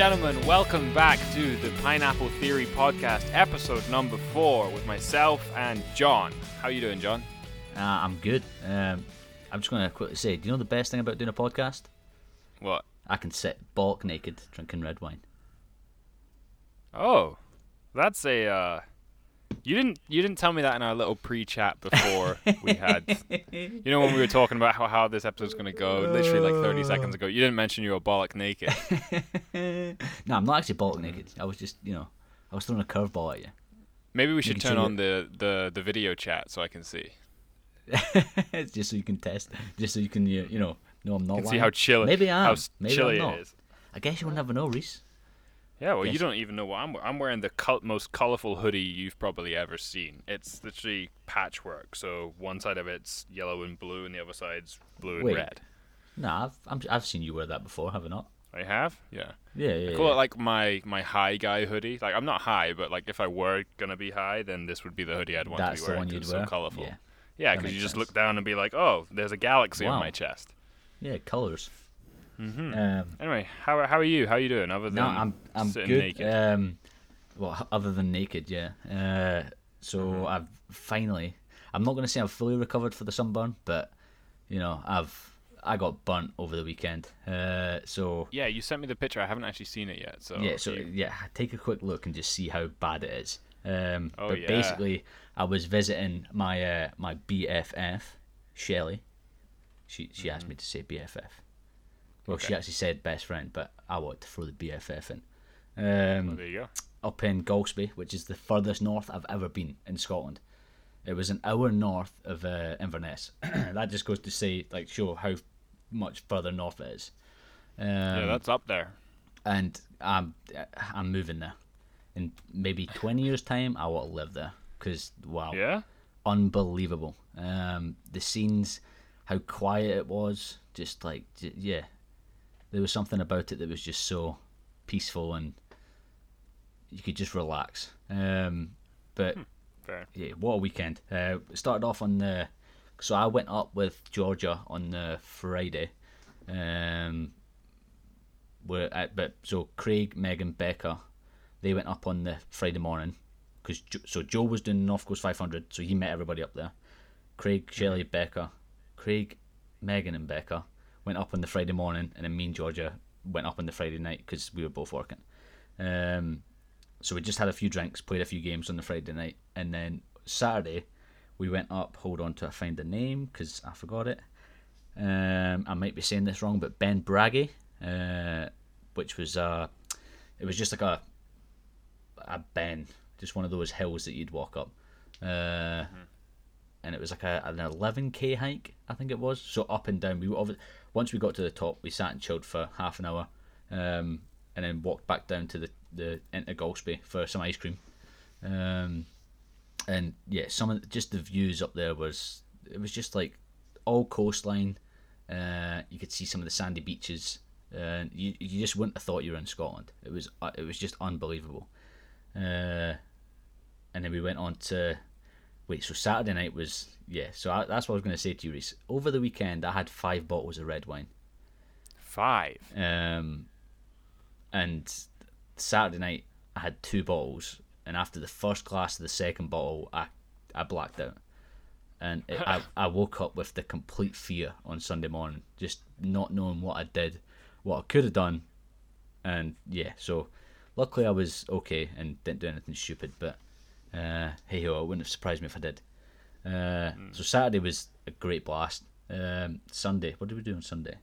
Gentlemen, welcome back to the Pineapple Theory podcast, episode number four, with myself and John. How you doing, John? Uh, I'm good. Um, I'm just going to quickly say, do you know the best thing about doing a podcast? What? I can sit bulk naked drinking red wine. Oh, that's a. Uh, you didn't. You didn't tell me that in our little pre-chat before we had. You know when we were talking about how, how this episode's going to go, literally like 30 seconds ago. You didn't mention you were bollock naked. no, I'm not actually bulk naked. I was just, you know, I was throwing a curveball at you. Maybe we should turn on the, the, the video chat so I can see. It's just so you can test, just so you can, you you know, no I'm not Can see how chill. Maybe I'm. s- Maybe chilly I'm not. it is. I guess you won't never know, Reese. Yeah, well, you don't even know what I'm wearing. I'm wearing the col- most colorful hoodie you've probably ever seen. It's literally patchwork. So one side of it's yellow and blue, and the other side's blue and Wait. red. Nah, I've I'm, I've seen you wear that before, have I not? Oh, I have, yeah. Yeah, yeah. I call yeah. it like my my high guy hoodie. Like I'm not high, but like if I were gonna be high, then this would be the hoodie I'd want That's to be the wearing. one 'cause you'd it's wear. so colorful. Yeah, Yeah, because you just sense. look down and be like, oh, there's a galaxy on my chest. yeah, colors. Hmm Um, Anyway, how how are you? How are you doing? Other than No, I'm I'm sitting good. naked. Um, well, other than naked, yeah. Uh, so Mm-hmm. I've finally. I'm not going to say I've fully recovered for the sunburn, but you know, I've I got burnt over the weekend. Uh, so yeah, you sent me the picture. I haven't actually seen it yet. So yeah, so yeah, take a quick look and just see how bad it is. Um, Oh, but yeah. basically, I was visiting my uh, my BFF, Shelley. She she asked me to say BFF. Well, she Mm-hmm. Actually said best friend, but I want to throw the BFF in. well, Um, there you go. up in Golspie, which is the furthest north I've ever been in Scotland. It was an hour north of uh, Inverness. that just goes to say, like, show how much further north it is. Um, yeah, that's up there. and I'm I'm moving there. In maybe 20 years' time, I want to live there. Because, wow, Yeah. unbelievable. Um, the scenes, how quiet it was, just like, yeah. There was something about it that was just so peaceful and you could just relax. Um, but Fair. yeah, what a weekend. Uh, it started off on the. So I went up with Georgia on the Friday. Um, where at, but so Craig, Megan, Becca, they went up on the Friday morning because so Joe was doing North Coast 500, so he met everybody up there. Craig, Shelley, Becca, Craig, Megan, and Becca went up on the Friday morning, and then me and Georgia went up on the Friday night because we were both working. Um, so we just had a few drinks, played a few games on the Friday night, and then Saturday we went up. Hold on to I find the name because I forgot it. Um, I might be saying this wrong, but Ben Bhraggie, uh, which was uh, it was just like a a Ben, just one of those hills that you'd walk up, uh, and it was like a, an 11k hike, I think it was. So up and down. We were obvi- once we got to the top, we sat and chilled for half an hour, um, and then walked back down to the the into Golspie for some ice cream. Um, and yeah, some of just the views up there was it was just like all coastline. Uh, you could see some of the sandy beaches. Uh, you you just wouldn't have thought you were in Scotland. It was uh, it was just unbelievable. Uh, and then we went on to wait. So Saturday night was yeah. So I, that's what I was going to say to you, Reese. Over the weekend, I had five bottles of red wine. Five. Um, and Saturday night I had two bottles, and after the first glass of the second bottle, I I blacked out, and it, I I woke up with the complete fear on Sunday morning, just not knowing what I did, what I could have done, and yeah. So luckily I was okay and didn't do anything stupid, but uh, hey ho, it wouldn't have surprised me if I did. Uh, So Saturday was a great blast. Um, Sunday, what did we do on Sunday?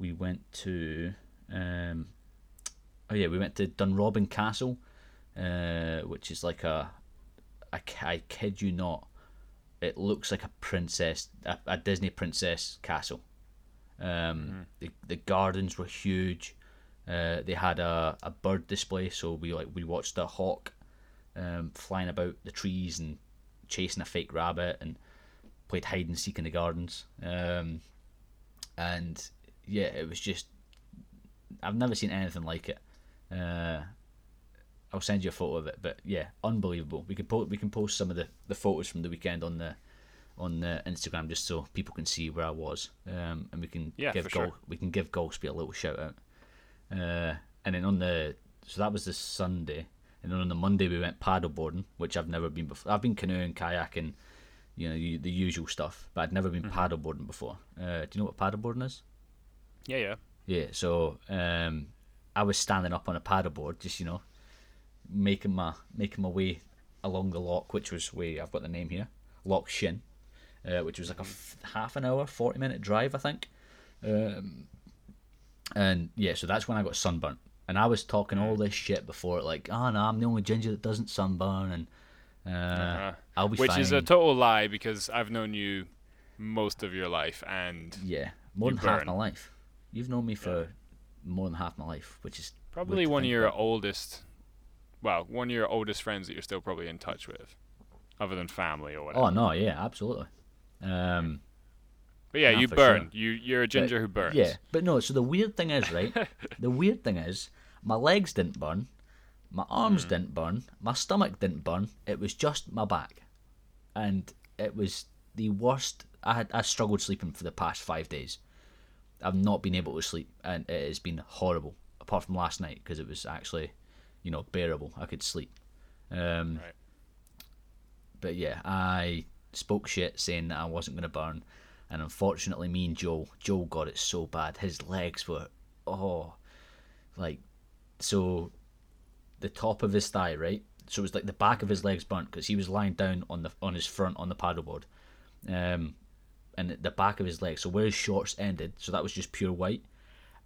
we went to um, oh yeah we went to Dunrobin Castle uh, which is like a I, kid you not it looks like a princess a, a Disney princess castle um, the, the gardens were huge uh, they had a, a bird display so we like we watched a hawk um, flying about the trees and chasing a fake rabbit and played hide and seek in the gardens um, and yeah, it was just I've never seen anything like it. Uh, I'll send you a photo of it, but yeah, unbelievable. We can po- we can post some of the, the photos from the weekend on the on the Instagram just so people can see where I was, um, and we can Yeah, give for sure. We can give Golspie a little shout out. Uh, and then on the so that was the Sunday, and then on the Monday we went paddleboarding, which I've never been before. I've been canoeing, kayaking, you know, the, the usual stuff, but I'd never been paddleboarding before. Uh, do you know what paddleboarding is? Yeah, yeah. Yeah, so um, I was standing up on a paddleboard, just you know, making my making my way along the lock, which was way I've got the name here, Loch Shin, uh, which was like a f- half an hour, forty minute drive, I think. Um, and yeah, so that's when I got sunburnt, and I was talking all this shit before, like, oh no, I'm the only ginger that doesn't sunburn, and uh, Uh, I'll be Which fine. is a total lie because I've known you most of your life, and yeah, more than half burn. my life. You've known me for more than half my life, which is probably one of your about. oldest. Well, one of your oldest friends that you're still probably in touch with, other than family or whatever. Oh no, yeah, absolutely. Um, but yeah, you burn. sure. You you're a ginger who burns. Yeah, but no. So the weird thing is, right? the weird thing is, my legs didn't burn, my arms Hmm. didn't burn, my stomach didn't burn. It was just my back, and it was the worst. I had I struggled sleeping for the past five days. I've not been able to sleep, and it has been horrible. Apart from last night, because it was actually, you know, bearable. I could sleep. Um, Right. But yeah, I spoke shit saying that I wasn't going to burn, and unfortunately, me and Joe, Joe got it so bad. His legs were, oh, like, so, the top of his thigh, right? So it was like the back of his legs burnt because he was lying down on the on his front on the paddleboard, um, and the back of his leg. So where his shorts ended, so that was just pure white,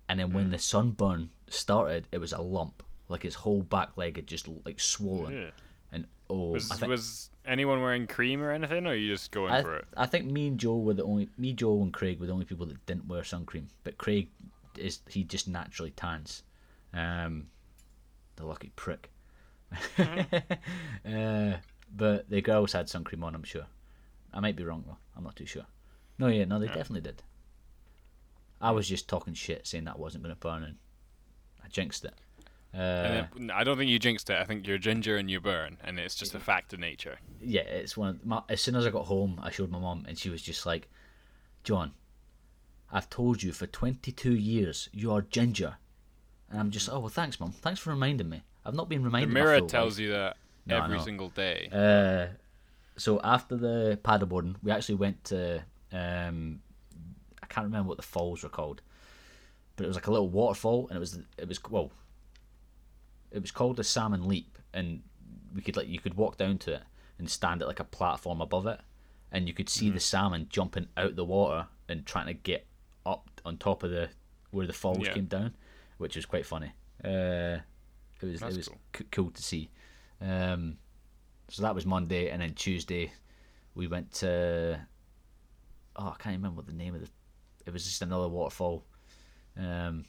and then when the sunburn started, it was a lump. Like his whole back leg had just like swollen, Yeah. and oh, Was I think, was anyone wearing cream or anything, or are you just going I, for it? I think me and Joe were the only me, Joe and Craig were the only people that didn't wear sun cream. But Craig is he just naturally tans. Um, the lucky prick. uh, but the girls had sun cream on, I'm sure. I might be wrong though. I'm not too sure. No, yeah, no, they definitely did. I was just talking shit, saying that wasn't going to burn, and I jinxed it. Uh, then, I don't think you jinxed it. I think you're ginger and you burn, and it's just a fact of nature. yeah, it's one. Of, my, as soon as I got home, I showed my mom, and she was just like, "John, I've told you for 22 years you are ginger," and I'm just, "Oh well, thanks, mom. Thanks for reminding me. I've not been reminded. The mirror tells you that No, every single day. Uh, so after the paddleboarding, we actually went to. Um, I can't remember what the falls were called, but it was like a little waterfall, and it was it was well. It was called the Salmon Leap, and we could like you could walk down to it and stand at like a platform above it, and you could see Mm-hmm. the salmon jumping out the water and trying to get up on top of the where the falls Yeah. came down, which was quite funny. Uh, it was That's it was cool. c- cool to see. Um, so that was Monday, and then Tuesday we went to. Oh, I can't remember what the name of the. It was just another waterfall. Um,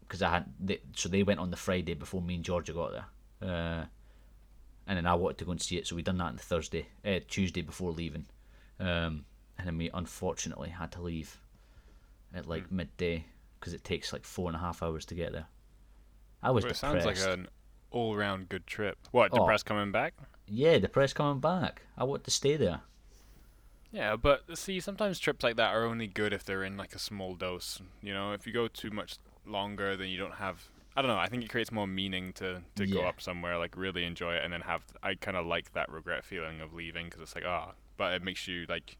because I had they, so they went on the Friday before me and Georgia got there, uh, and then I wanted to go and see it, so we done that on the Thursday, uh, Tuesday before leaving, um, and then we unfortunately had to leave at like Hmm. midday because it takes like four and a half hours to get there. I was Well, it depressed. sounds like an all-round good trip. What, Oh. depressed coming back? Yeah, depressed coming back. I want to stay there. Yeah, but see, sometimes trips like that are only good if they're in like a small dose. You know, if you go too much longer, then you don't have. I don't know. I think it creates more meaning to to go up somewhere, like really enjoy it, and then have. I kind of like that regret feeling of leaving because it's like, ah, but it makes you like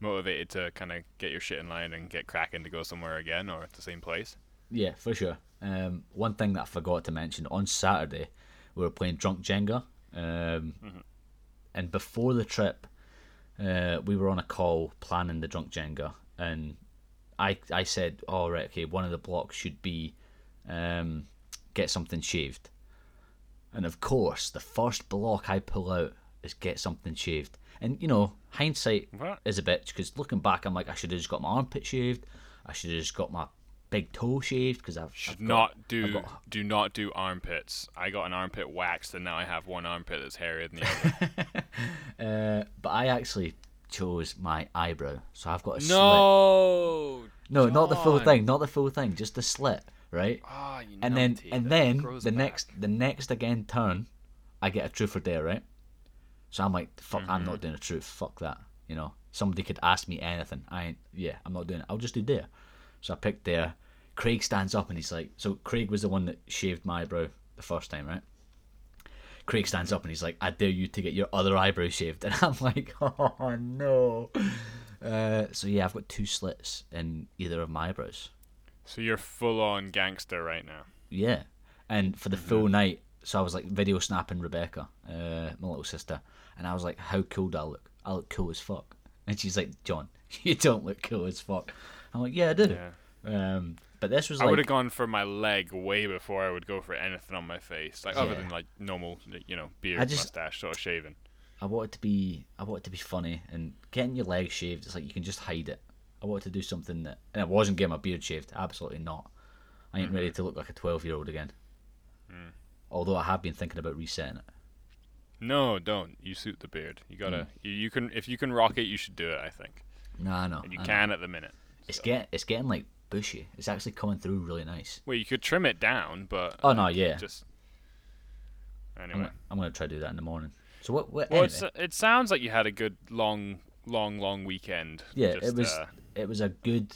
motivated to kind of get your shit in line and get cracking to go somewhere again or at the same place. Yeah, for sure. Um, one thing that I forgot to mention on Saturday, we were playing Drunk Jenga, um, and before the trip, uh, we were on a call planning the Drunk Jenga, and I I said, "All right, okay, one of the blocks should be um, get something shaved," and of course, the first block I pull out is get something shaved, and you know, hindsight What? is a bitch because looking back, I'm like, I should have just got my armpit shaved, I should have just got my big toe shaved because I've Should I've got- not do got- do not do armpits. I got an armpit waxed, and now I have one armpit that's hairier than the other. Uh, but I actually chose my eyebrow, so I've got a slit. no. No, not the full thing, not the full thing, just the slit, right? Ah, you and then and then the back. next the next again turn, I get a truth or dare, right? So I'm like, fuck, I'm Mm-hmm. not doing the truth. Fuck that, you know. Somebody could ask me anything. I ain't, yeah, I'm not doing it. I'll just do dare. So I picked dare, Craig stands up and he's like, so Craig was the one that shaved my eyebrow the first time, right? Craig stands up and he's like, I dare you to get your other eyebrow shaved. And I'm like, oh no. Uh, so yeah, I've got two slits in either of my eyebrows. So you're full on gangster right now. Yeah. And for the Mm-hmm. full night, so I was like video snapping Rebecca, uh, my little sister, and I was like, how cool do I look? I look cool as fuck. And she's like, John, you don't look cool as fuck. I'm like, yeah, I do. Yeah. Um, but this was I would have gone for my leg way before I would go for anything on my face, like other than like normal, you know, beard, just- mustache, sort of shaving. I wanted to be, I wanted to be funny, and getting your legs shaved, it's like you can just hide it. I wanted to do something that, and I wasn't getting my beard shaved. Absolutely not. I ain't ready to look like a twelve-year-old again. Although I have been thinking about resetting it. No, don't. You suit the beard. You gotta. Mm. You, you can. If you can rock it, you should do it. I think. No. And you I know. can at the minute. It's get, it's getting like bushy. It's actually coming through really nice. Well, you could trim it down, but. Oh no, yeah. Just. I'm gonna, I'm gonna try to do that in the morning. So what? what Well, anyway, it's, it sounds like you had a good long, long, long weekend. yeah, Just, it was Uh, it was a good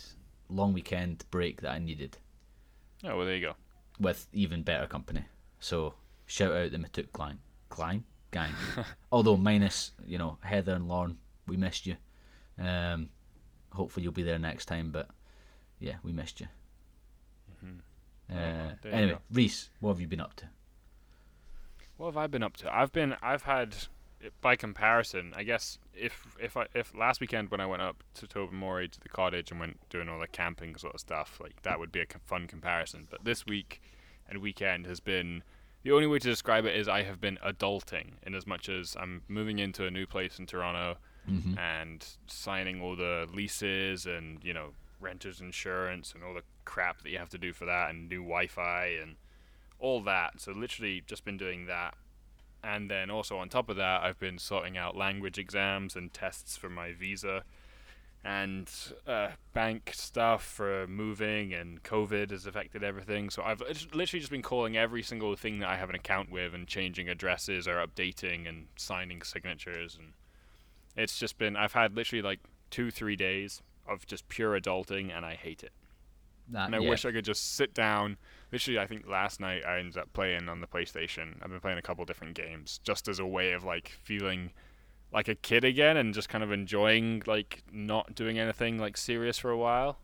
long weekend break that I needed oh well, there you go. with even better company. So shout out the Matuk Klein, Klein gang. Although minus you know Heather and Lauren, we missed you. Um, hopefully you'll be there next time. But yeah, we missed you. Uh, there you anyway. Reese, what have you been up to? What have I been up to? I've been. I've had. By comparison, I guess if if I if last weekend when I went up to Tobermory to the cottage and went doing all the camping sort of stuff, like that would be a fun comparison. But this week and weekend has been the only way to describe it is I have been adulting in as much as I'm moving into a new place in Toronto Mm-hmm. and signing all the leases and you know renters insurance and all the crap that you have to do for that and new Wi-Fi and all that. So literally just been doing that. And then also on top of that, I've been sorting out language exams and tests for my visa and uh, bank stuff for moving and COVID has affected everything. So I've literally just been calling every single thing that I have an account with and changing addresses or updating and signing signatures and it's just been I've had literally like two three days of just pure adulting and I hate it. That, And I yeah. wish I could just sit down. Literally, I think last night I ended up playing on the PlayStation. I've been playing a couple different games just as a way of like feeling like a kid again and just kind of enjoying like not doing anything like serious for a while.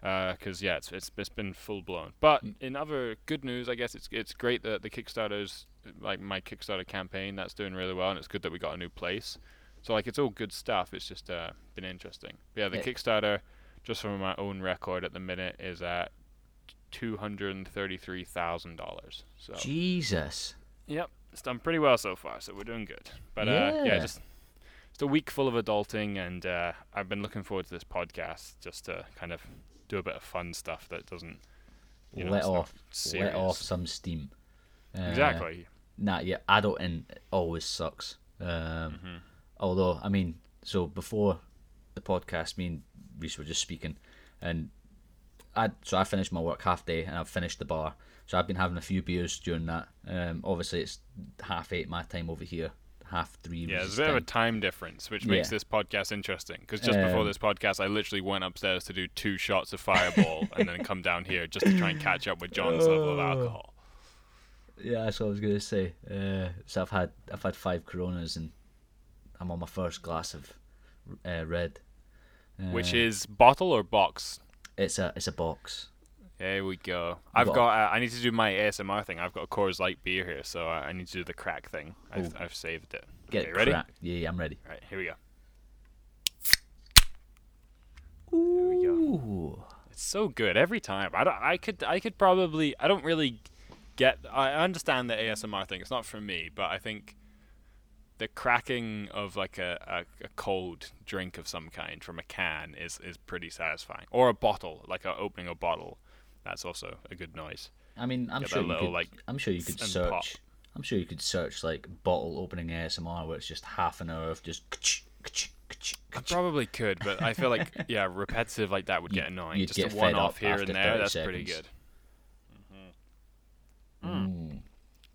Because yeah, it's, it's it's been full blown. But in other good news, I guess it's it's great that the Kickstarter's like my Kickstarter campaign that's doing really well, and it's good that we got a new place. So like it's all good stuff. It's just uh, been interesting. But yeah, the Yeah. Kickstarter, just from my own record at the minute, is at two hundred and thirty-three thousand dollars. So Jesus. yep, it's done pretty well so far. So we're doing good. But uh, yeah, Yeah. just just a week full of adulting, and uh, I've been looking forward to this podcast just to kind of do a bit of fun stuff that doesn't you know, let off, let off some steam. Uh, exactly. Nah, yeah, adulting always sucks. Um, Mm-hmm. Although, I mean, so before the podcast, me and Reese were just speaking, and I so I finished my work half day, and I've finished the bar. So I've been having a few beers during that. Um, obviously it's half eight my time over here, half three. Yeah, there's a bit of a time. difference, which makes Yeah. this podcast interesting. Because just before Um, this podcast, I literally went upstairs to do two shots of Fireball and then come down here just to try and catch up with John's level of alcohol. Yeah, that's what I was gonna say. Uh, so I've had I've had five Coronas, and I'm on my first glass of uh, red. Which Uh, is bottle or box? it's a it's a box. There we go. I've Well- got. Uh, I need to do my ASMR thing. I've got a Coors Light beer here, so I I need to do the crack thing. I've, I've saved it. Get okay, it ready? cracked. Yeah, yeah, I'm ready. All right, here we go. we go. Ooh. It's so good every time. I, don't, I could I could probably I don't really get I understand the ASMR thing. It's not for me, but I think the cracking of like a, a, a cold drink of some kind from a can is, is pretty satisfying. Or a bottle, like a, opening a bottle. That's also a good noise. I mean, I'm Get sure you little, could. like, I'm sure you could search. pop. I'm sure you could search like bottle opening ASMR where it's just half an hour of just. ka-ch, ka-ch, ka-ch, I probably could, but I feel like yeah, repetitive like that would get annoying. you'd Just get a one off here and there, 30 that's pretty good. Mm.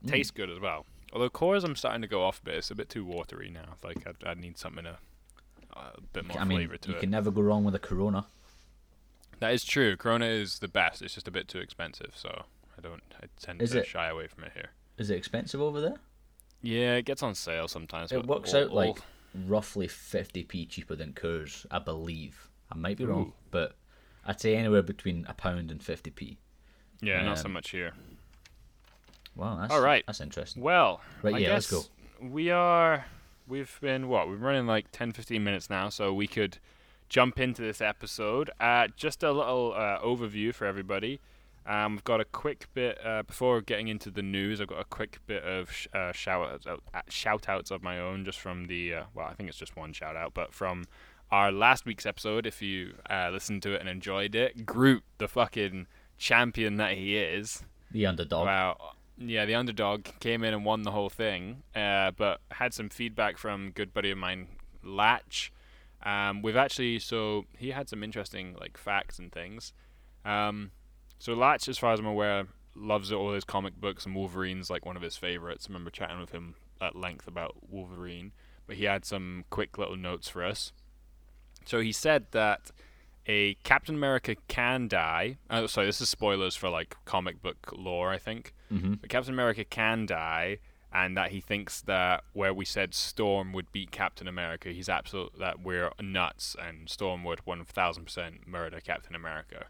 Tastes good as well. Although Coors, I'm starting to go off a bit. It's a bit too watery now. Like I, I need something to, uh, a bit more I mean, flavor to you it. can never go wrong with a Corona. That is true. Corona is the best. It's just a bit too expensive, so I don't. I tend Is to it? shy away from it here. Is it expensive over there? Yeah, it gets on sale sometimes. It works all- out like all- roughly 50p cheaper than Coors, I believe. I might be wrong, Ooh. but I'd say anywhere between a pound and 50p. yeah, not so um, much here. Wow, that's, All right. that's interesting. Well, Right, I yeah, let's guess we are. We've been what? We're running like 10, 15 minutes now, so we could jump into this episode. Uh, just a little uh, overview for everybody. Um, I've got a quick bit uh, before getting into the news. I've got a quick bit of sh- uh, shout outs, uh, shout outs of my own, just from the uh, well, I think it's just one shout out, but from our last week's episode. If you uh, listened to it and enjoyed it, Groot, the fucking champion that he is, The underdog. Wow. Yeah, the underdog came in and won the whole thing, uh, but had some feedback from a good buddy of mine, Latch. Um, we've actually so he had some interesting like facts and things. Um, so Latch, as far as I'm aware, loves all his comic books and Wolverine's like one of his favorites. I remember chatting with him at length about Wolverine, but he had some quick little notes for us. So he said that a Captain America can die. Oh, sorry, this is spoilers for like comic book lore, I think. hmm But Captain America can die, and that he thinks that where we said Storm would beat Captain America, he's absolute that we're nuts, and Storm would one thousand percent murder Captain America.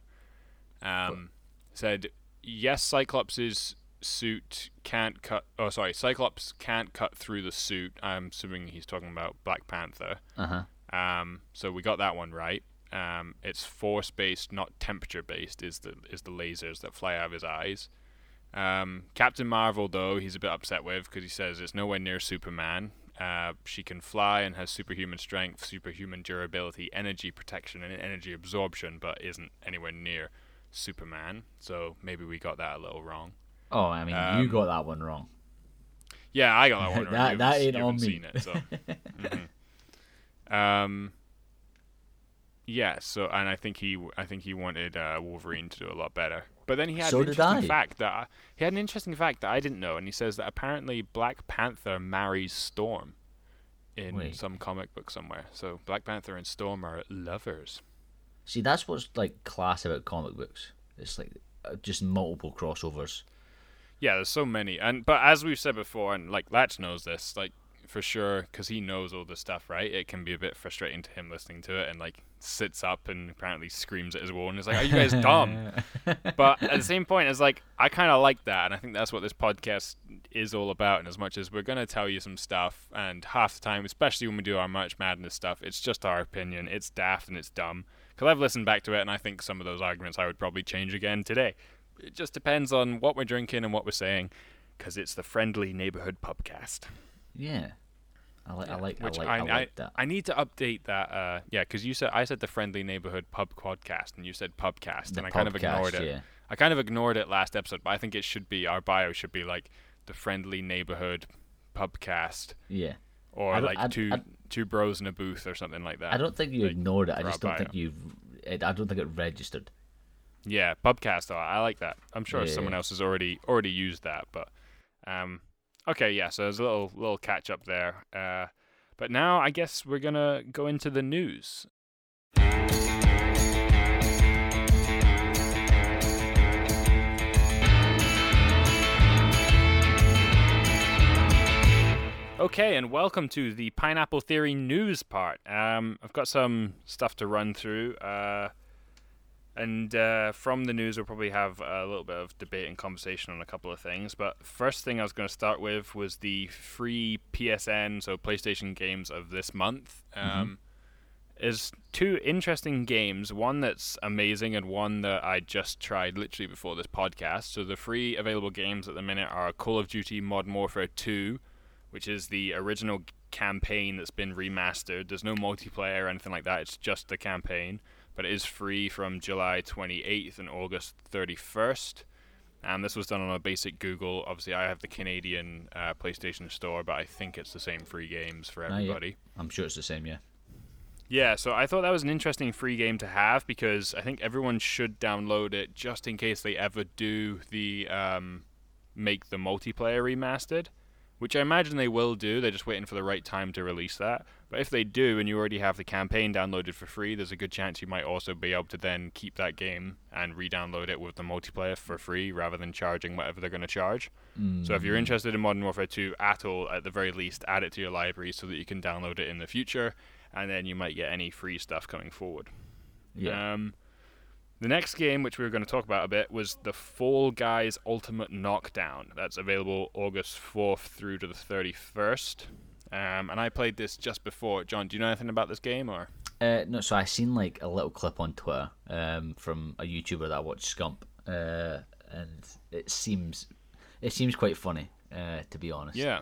Um, said yes, Cyclops's suit can't cut. Oh, sorry, Cyclops can't cut through the suit. I'm assuming he's talking about Black Panther. Uh huh. Um, so we got that one right. Um, it's force based, not temperature based. Is the is the lasers that fly out of his eyes. Um, Captain Marvel though he's a bit upset with because he says it's nowhere near Superman. Uh, she can fly and has superhuman strength, superhuman durability, energy protection, and energy absorption, but isn't anywhere near Superman. So maybe we got that a little wrong. Oh, I mean, you Um, got that one wrong. Yeah, I got that one. wrong. That- You that ain't you on me. It, so. Mhm. Um. Yeah. So, and I think he, I think he wanted uh, Wolverine to do a lot better. But then he had So an interesting fact that I, he had an interesting fact that I didn't know, and he says that apparently Black Panther marries Storm in Wait. some comic book somewhere. So Black Panther and Storm are lovers. See, that's what's like class about comic books. It's like uh, just multiple crossovers. Yeah, there's so many, and but as we've said before, and like Latch knows this, like for sure, because he knows all this stuff, right? It can be a bit frustrating to him listening to it, and like sits up and apparently screams at his wall and is like, "Are you guys dumb?" but at the same point, it's like I kind of like that, and I think that's what this podcast is all about. And as much as we're gonna tell you some stuff, and half the time, especially when we do our March Madness stuff, it's just our opinion. It's daft and it's dumb. Because I've listened back to it, and I think some of those arguments I would probably change again today. It just depends on what we're drinking and what we're saying, because it's the friendly neighborhood pubcast. Yeah, I like. I like. Which I like. I, I, I, like that. I need to update that. Uh, yeah, because you said I said the friendly neighborhood pub podcast, and you said pubcast, The and I kind of ignored it. Yeah. I kind of ignored it last episode, but I think it should be our bio should be like the friendly neighborhood pubcast, Yeah. or I like I- two I- two bros in a booth or something like that. I don't think you like, ignored it. I just don't think you. I don't think it registered. Yeah, pubcast. Though I like that. I'm sure Yeah, someone else has already already used that, but um, okay, yeah. So there's a little little catch up there. Uh, but now I guess we're gonna go into the news. Okay, and welcome to the Pineapple Theory news part. Um, I've got some stuff to run through. Uh, and uh, from the news, we'll probably have a little bit of debate and conversation on a couple of things. But first thing I was going to start with was the free PSN, so PlayStation games of this month. Um, Is two interesting games. One that's amazing, and one that I just tried literally before this podcast. So the free available games at the minute are Call of Duty Modern Warfare 2, which is the original campaign that's been remastered. There's no multiplayer or anything like that. It's just the campaign but it is free from July 28th and August 31st. And this was done on a basic Google. Obviously, I have the Canadian uh, PlayStation Store, but I think it's the same free games for Ah, yeah. everybody. I'm sure it's the same. Yeah. Yeah, so I thought that was an interesting free game to have because I think everyone should download it just in case they ever do the um, make the multiplayer remastered. Which I imagine they will do. They're just waiting for the right time to release that. But if they do, and you already have the campaign downloaded for free, there's a good chance you might also be able to then keep that game and re-download it with the multiplayer for free, rather than charging whatever they're going to charge. So if you're Mm. interested in Modern Warfare 2 at all, at the very least, add it to your library so that you can download it in the future, and then you might get any free stuff coming forward. yeah, Um, the next game, which we were going to talk about a bit, was the Fall Guys Ultimate Knockdown. That's available August 4th through to the 31st. Um, and I played this just before. John, do you know anything about this game or? Uh, no, so I seen like a little clip on Twitter um, from a YouTuber that I watch, Scump, uh, and it seems it seems quite funny, uh, to be honest. Yeah.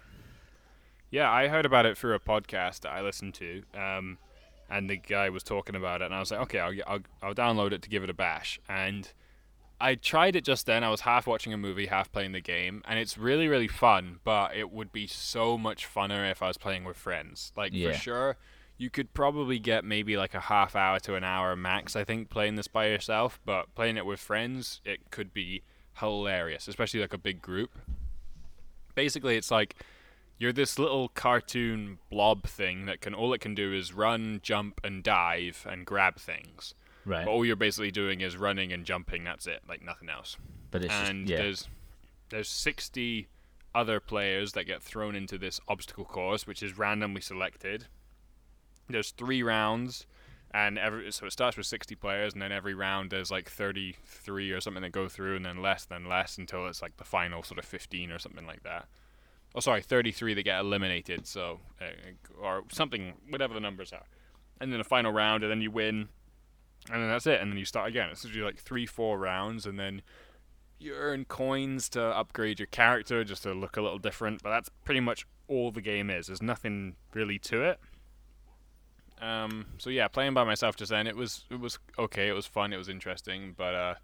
Yeah, I heard about it through a podcast that I listened to, um, and the guy was talking about it, and I was like, okay, I'll, I'll, I'll download it to give it a bash. And I tried it just then. I was half watching a movie, half playing the game, and it's really, really fun, but it would be so much funner if I was playing with friends. Like, Yeah. for sure, you could probably get maybe like a half hour to an hour max, I think, playing this by yourself, but playing it with friends, it could be hilarious, especially like a big group. Basically, it's like you're this little cartoon blob thing that can all it can do is run, jump, and dive and grab things. Right. But all you're basically doing is running and jumping. That's it, like nothing else. but it's and just, yeah, there's there's 60 other players that get thrown into this obstacle course, which is randomly selected. There's three rounds, and every so it starts with 60 players, and then every round there's like 33 or something that go through, and then less, then less until it's like the final sort of 15 or something like that. Oh, sorry, 33 that get eliminated, so uh, or something, whatever the numbers are, and then the final round, and then you win, and then that's it, and then you start again. It's usually like three, four rounds, and then you earn coins to upgrade your character just to look a little different, but that's pretty much all the game is. There's nothing really to it. Um, so yeah, playing by myself just then, it was it was okay. It was fun. It was interesting, but uh,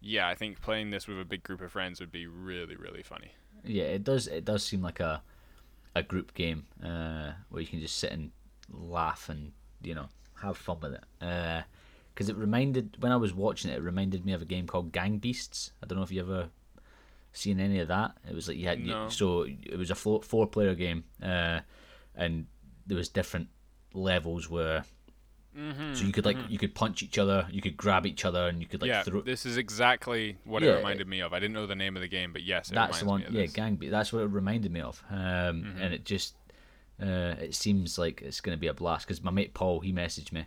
yeah, I think playing this with a big group of friends would be really really funny. Yeah, it does it does seem like a a group game uh, where you can just sit and laugh and you know have fun with it. Because it reminded when I was watching it, it reminded me of a game called Gang Beasts. I don't know if you ever seen any of that. It was like yeah, No. so it was a four, four player game, uh, and there was different levels where. Mm-hmm, So you could like you could punch each other, you could grab each other, and you could like yeah, throw. this is exactly what Yeah, it reminded me of. I didn't know the name of the game, but yes, it that's the one. me of Yeah, this. gang. Be- That's what it reminded me of. Um, Mm-hmm. and it just uh, it seems like it's going to be a blast because my mate Paul he messaged me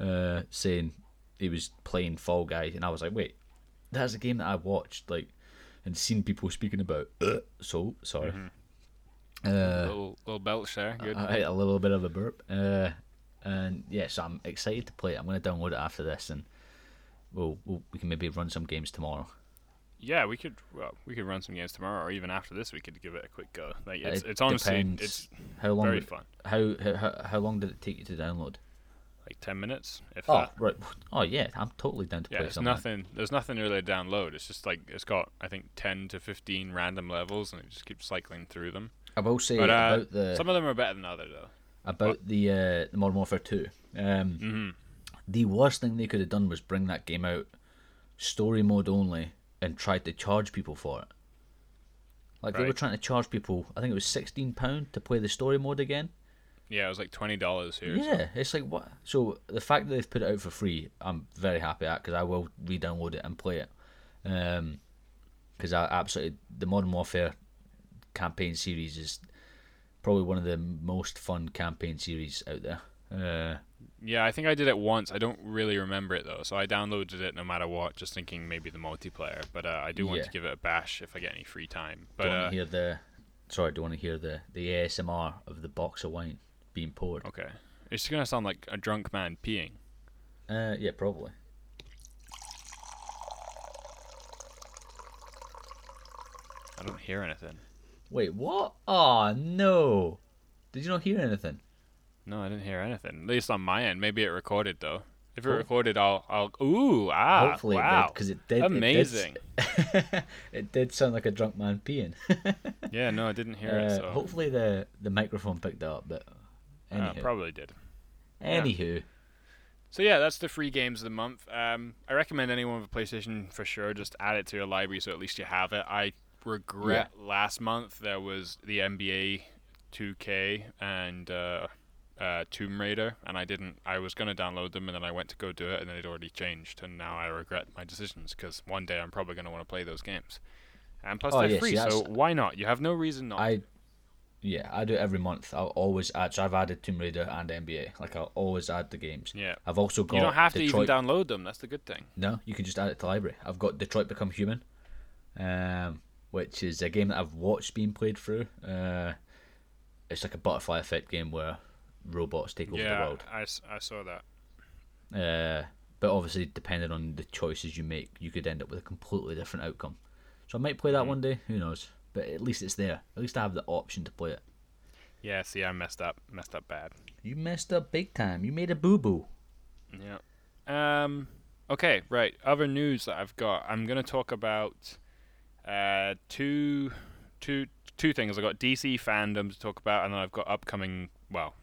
uh, saying he was playing Fall Guy, and I was like, wait, that's a game that I watched like and seen people speaking about. so sorry. Uh, little little belch there, good. I, I a little bit of a burp. Uh, and yeah, so I'm excited to play it. I'm going to download it after this, and we'll, we'll we can maybe run some games tomorrow. Yeah, we could. Well, we could run some games tomorrow, or even after this, we could give it a quick go. Like it's, It it's honestly, depends it's How long? very would- fun. How, how how how long did it take you to download? Like ten minutes, if Oh that. right. Oh yeah, I'm totally down to Yeah, play it's something. nothing. There's nothing really to download. It's just like it's got I think ten to fifteen random levels, and it just keeps cycling through them. I will say But uh, about the some of them are better than others, though. About the uh, the Modern Warfare Two. Um, hmm the worst thing they could have done was bring that game out story mode only and tried to charge people for it. Like they were trying to charge people. I think it was sixteen pound to play the story mode again. Yeah, it was like twenty dollars here. so- Yeah, it's like what? So the fact that they've put it out for free, I'm very happy at because I will re-download it and play it. Um, because I absolutely the Modern Warfare campaign series is probably one of the most fun campaign series out there. Uh, Yeah, I think I did it once. I don't really remember it though, so I downloaded it no matter what, just thinking maybe the multiplayer. But uh, I do want Yeah. to give it a bash if I get any free time. But want uh, to hear the? Sorry, do you want to hear the the ASMR of the box of wine being poured? okay, it's gonna sound like a drunk man peeing. Uh, yeah, probably. I don't hear anything. Wait, what? Oh no! Did you not hear anything? No, I didn't hear anything. At least on my end. Maybe it recorded though. If it Oh. recorded, I'll I'll. Ooh, ah, Hopefully wow, it did because it did. amazing. It did, it did sound like a drunk man peeing. yeah, no, I didn't hear it. Uh, So Hopefully the the microphone picked it up, but uh, probably did. anywho, So yeah, that's the free games of the month. Um, I recommend anyone with a PlayStation for sure just add it to your library so at least you have it. I regret last month there was the NBA 2K and uh, uh, Tomb Raider, and I didn't. I was gonna download them, and then I went to go do it, and then it already changed, and now I regret my decisions because one day I'm probably gonna want to play those games. And plus Oh, they're yeah, free, so why not? You have no reason not. I, yeah, I do it every month. I'll always add. So I've added Tomb Raider and NBA. Like I'll always add the games. yeah. I've also got. You don't have Detroit, to even download them. That's the good thing. No, you can just add it to library. I've got Detroit Become Human, um, which is a game that I've watched being played through. Uh, it's like a butterfly effect game where robots take over the yeah, world. I saw that. Uh, but obviously, depending on the choices you make, you could end up with a completely different outcome. So I might play that Hmm. one day. Who knows? But at least it's there. At least I have the option to play it. Yeah, see, I messed up. Messed up bad. You messed up big time. You made a boo boo. Yeah. Um. Okay. Right. Other news that I've got. I'm gonna talk about uh two two two things. I've got DC fandom to talk about, and then I've got upcoming well,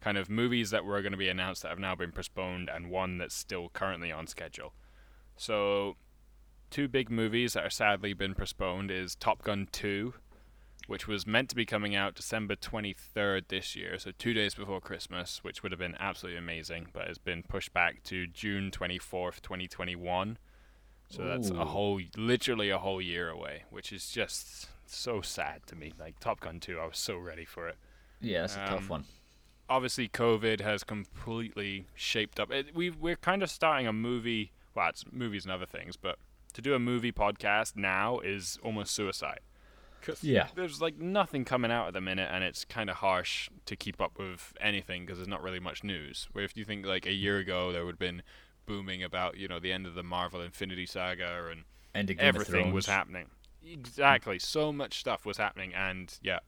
kind of movies that were going to be announced that have now been postponed, and one that's still currently on schedule. So, two big movies that are sadly been postponed is Top Gun 2, which was meant to be coming out December 23rd this year, so two days before Christmas, which would have been absolutely amazing, but has been pushed back to June 24th, 2021. So that's a whole, literally a whole year away, which is just so sad to me. Like Top Gun 2, I was so ready for it Yeah, that's a tough Um, one. obviously COVID has completely shaped up. It, we we're kind of starting a movie. Well, it's movies and other things, but to do a movie podcast now is almost suicide. 'Cause Yeah. there's like nothing coming out at the minute, and it's kind of harsh to keep up with anything because there's not really much news. Where if you think like a year ago there would have been booming about you know the end of the Marvel Infinity Saga and And the Game of everything was happening. Exactly, so much stuff was happening, and yeah,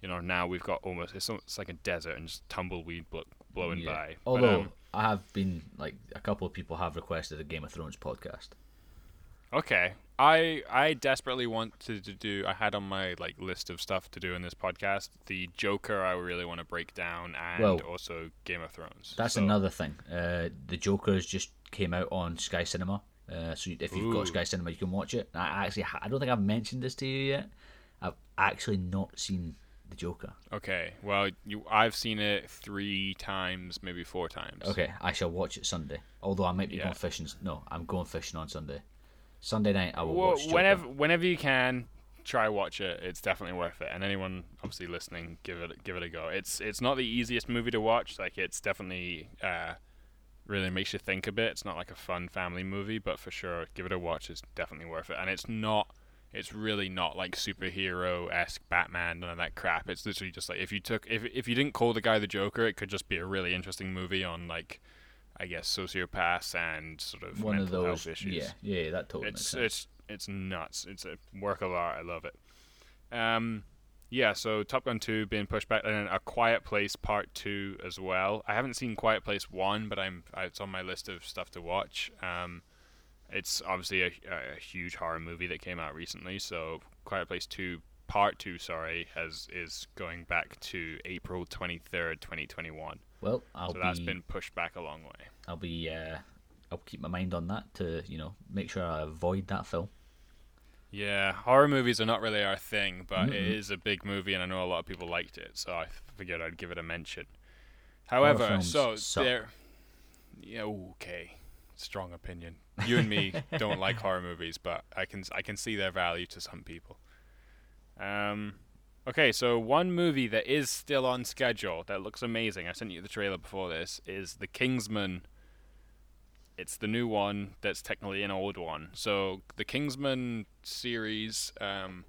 you know now we've got almost it's, it's like a desert and just tumbleweed blo- blowing Yeah. by. But, Although um, I have been like a couple of people have requested a Game of Thrones podcast. okay, I I desperately wanted to, do. I had on my like list of stuff to do in this podcast. The Joker, I really want to break down, and Well, also Game of Thrones. That's So- another thing. Uh, the Joker's just came out on Sky Cinema. Uh, so if you've Ooh. got Sky Cinema, you can watch it. I actually, I don't think I've mentioned this to you yet. I've actually not seen the Joker. Okay, well, you I've seen it three times, maybe four times. Okay, I shall watch it Sunday. Although I might be Yeah. going fishing. No, I'm going fishing on Sunday. Sunday night, I will Well, watch Joker. whenever whenever you can, try watch it. It's definitely worth it. And anyone obviously listening, give it give it a go. It's it's not the easiest movie to watch. Like it's definitely uh, really makes you think a bit. It's not like a fun family movie, but for sure, give it a watch. It's definitely worth it. And it's not. It's really not like superhero esque Batman none of that crap. It's literally just like if you took if if you didn't call the guy the Joker, it could just be a really interesting movie on like. I guess sociopaths and sort of one of mental those. health issues Yeah, yeah, that totally makes it's sense. it's it's nuts. It's a work of art. I love it. Um, yeah. So Top Gun two being pushed back, and then A Quiet Place Part two as well. I haven't seen Quiet Place one, but I'm it's on my list of stuff to watch. Um, it's obviously a, a huge horror movie that came out recently. So Quiet Place two Part two, sorry, has is going back to April twenty third, twenty twenty one. well, I'll So that's be, been pushed back a long way. I'll be, uh, I'll keep my mind on that to you know make sure I avoid that film. Yeah, horror movies are not really our thing, but it Mm-mm. is a big movie, and I know a lot of people liked it, so I figured I'd give it a mention. However, so suck. there, yeah, okay, strong opinion. You and me don't like horror movies, but I can I can see their value to some people. Um, okay, so one movie that is still on schedule that looks amazing. I sent you the trailer before this. Is The Kingsman. It's the new one that's technically an old one. So the Kingsman series, um,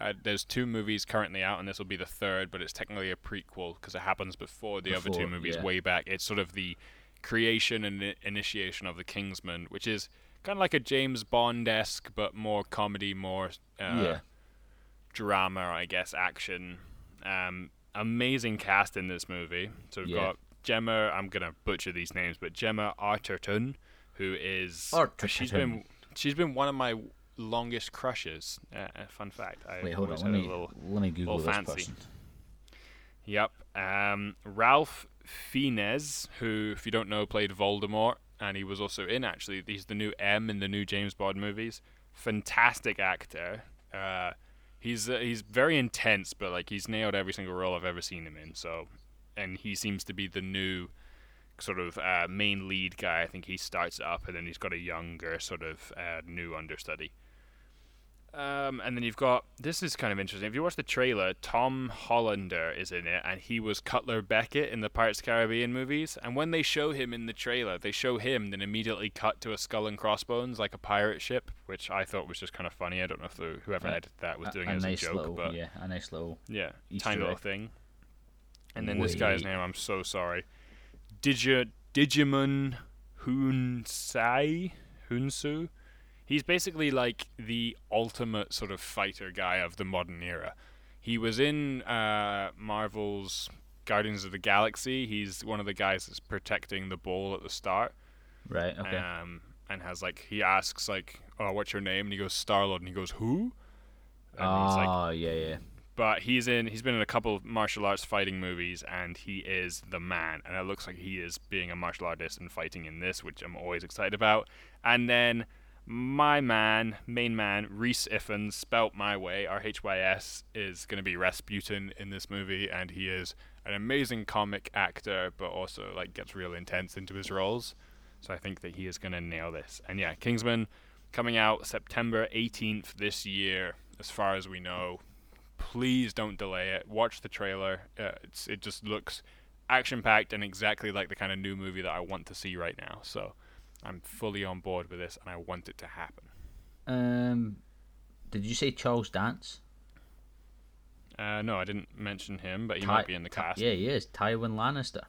uh, there's two movies currently out, and this will be the third, but it's technically a prequel because it happens before the other two movies yeah. way back. It's sort of the creation and initiation of the Kingsman, which is kind of like a James Bond esque, but more comedy, more uh, yeah, drama, I guess, action. Um, amazing cast in this movie. So we've Yeah. got Gemma. I'm gonna butcher these names, but Gemma Arterton, who is she's Arterton. been she's been one of my longest crushes. Uh, uh, fun fact. I wait, hold on. Let me little- let me Google this fancy. person. Yep. Um, Ralph Fiennes, who, if you don't know, played Voldemort, and he was also in actually. He's the new M in the new James Bond movies. Fantastic actor. Uh, he's uh, he's very intense, but like he's nailed every single role I've ever seen him in. So, and he seems to be the new sort of uh, main lead guy. I think he starts it up, and then he's got a younger sort of uh, new understudy. Um, and then you've got this is kind of interesting. If you watch the trailer, Tom Hollander is in it, and he was Cutler Beckett in the Pirates of the Caribbean movies. And when they show him in the trailer, they show him, then immediately cut to a skull and crossbones like a pirate ship, which I thought was just kind of funny. I don't know if the, whoever edited that was doing a, it as nice a joke, little, but yeah, a nice little. yeah, Easter tiny little thing. And then this guy's name, I'm so sorry. Digi Digimon Hunsai Hunsu. He's basically like the ultimate sort of fighter guy of the modern era. He was in uh, Marvel's Guardians of the Galaxy. He's one of the guys that's protecting the ball at the start. Right. Okay. Um, and has like he asks like, "Oh, what's your name?" And he goes Star Lord, and he goes, "Who?" And he's like, oh yeah, yeah. but he's in he's been in a couple of martial arts fighting movies and he is the man and it looks like he is being a martial artist and fighting in this which i'm always excited about and then my man main man Rhys Ifans spelt my way r-h-y-s is going to be rasputin in this movie and he is an amazing comic actor but also like gets real intense into his roles so i think that he is going to nail this and yeah kingsman coming out september 18th this year as far as we know please don't delay it. Watch the trailer. Uh, it just looks action packed and exactly like the kind of new movie that I want to see right now. So I'm fully on board with this and I want it to happen. Um, did you say Charles Dance? Uh, no, I didn't mention him, but he Ty- might be in the cast. Yeah, he is. Tywin Lannister.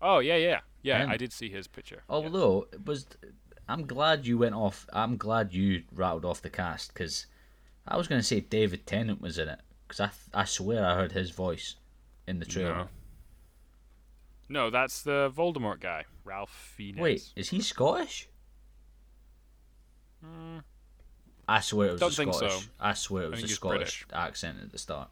Oh yeah, yeah, yeah. Him. I did see his picture. Yeah. Although it was, I'm glad you went off. I'm glad you rattled off the cast because I was going to say David Tennant was in it because I th- I swear I heard his voice in the trailer. No. No, that's the Voldemort guy, Ralph Fiennes. Wait, is he Scottish? Mm, I swear it was Don't a think so. Scottish. I swear it was a Scottish accent at the start.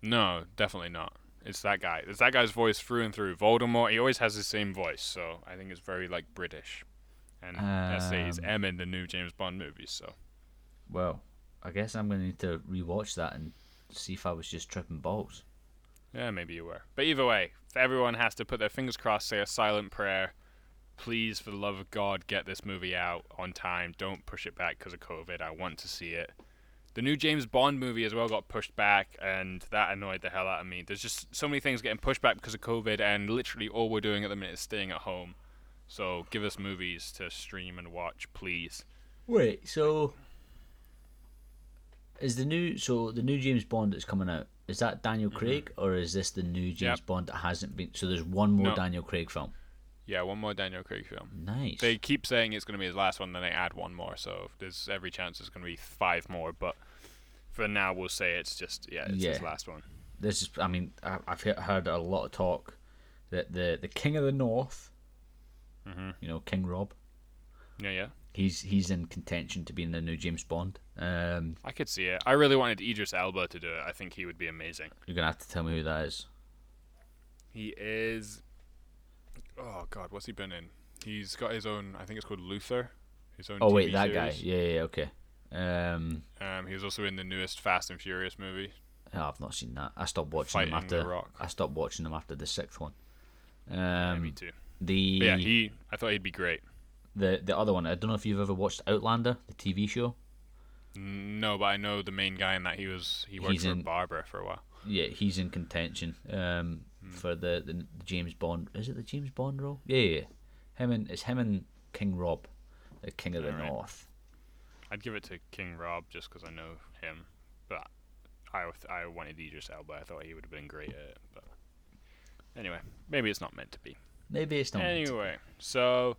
no, definitely not. It's that guy. It's that guy's voice through and through. Voldemort. He always has the same voice, so I think it's very like British. And let's say he's Um, M in the new James Bond movies. So Well, I guess I'm going to need to rewatch that and see if I was just tripping balls. Yeah, maybe you were. But either way, everyone has to put their fingers crossed, say a silent prayer. Please, for the love of God, get this movie out on time. Don't push it back because of COVID. I want to see it. The new James Bond movie as well got pushed back, and that annoyed the hell out of me. There's just so many things getting pushed back because of COVID, and literally all we're doing at the minute is staying at home. So give us movies to stream and watch, please. Wait, so is the new so the new James Bond that's coming out? Is that Daniel Craig or is this the new James Mm-hmm. Yep. Bond that hasn't been? So there's one more No. Daniel Craig film. Yeah, one more Daniel Craig film. Nice. They keep saying it's going to be his last one, then they add one more. So there's every chance it's going to be five more. But for now, we'll say it's just yeah, it's his last one. this is. I mean, I've heard a lot of talk that the the King of the North, hmm you know, King Robb, Yeah, yeah, he's he's in contention to be in the new James Bond. Um, I could see it. I really wanted Idris Elba to do it. I think he would be amazing. you're gonna have to tell me who that is. He is. Oh God, what's he been in? He's got his own. I think it's called Luther. His own. Oh wait, TV that guy. series. Yeah, yeah, okay. Um, Um, he was also in the newest Fast and Furious movie. oh, I've not seen that. I stopped watching Fighting them the after. Rock. I stopped watching them after the sixth one. Yeah, Um, me too. the But yeah, he. I thought he'd be great. The the other one. I don't know if you've ever watched Outlander, the TV show. No, but I know the main guy in that he was. He worked He's for in- Barbara for a while. Yeah, he's in contention um, Hmm. for the, the the James Bond. Is it the James Bond role? Yeah, yeah. Him and it's him and King Robb, the King of the Alright. North. I'd give it to King Robb just because I know him, but I I wanted Idris Elba. I thought he would have been great at it, but anyway, maybe it's not meant to be. Maybe it's not. meant to- Anyway, so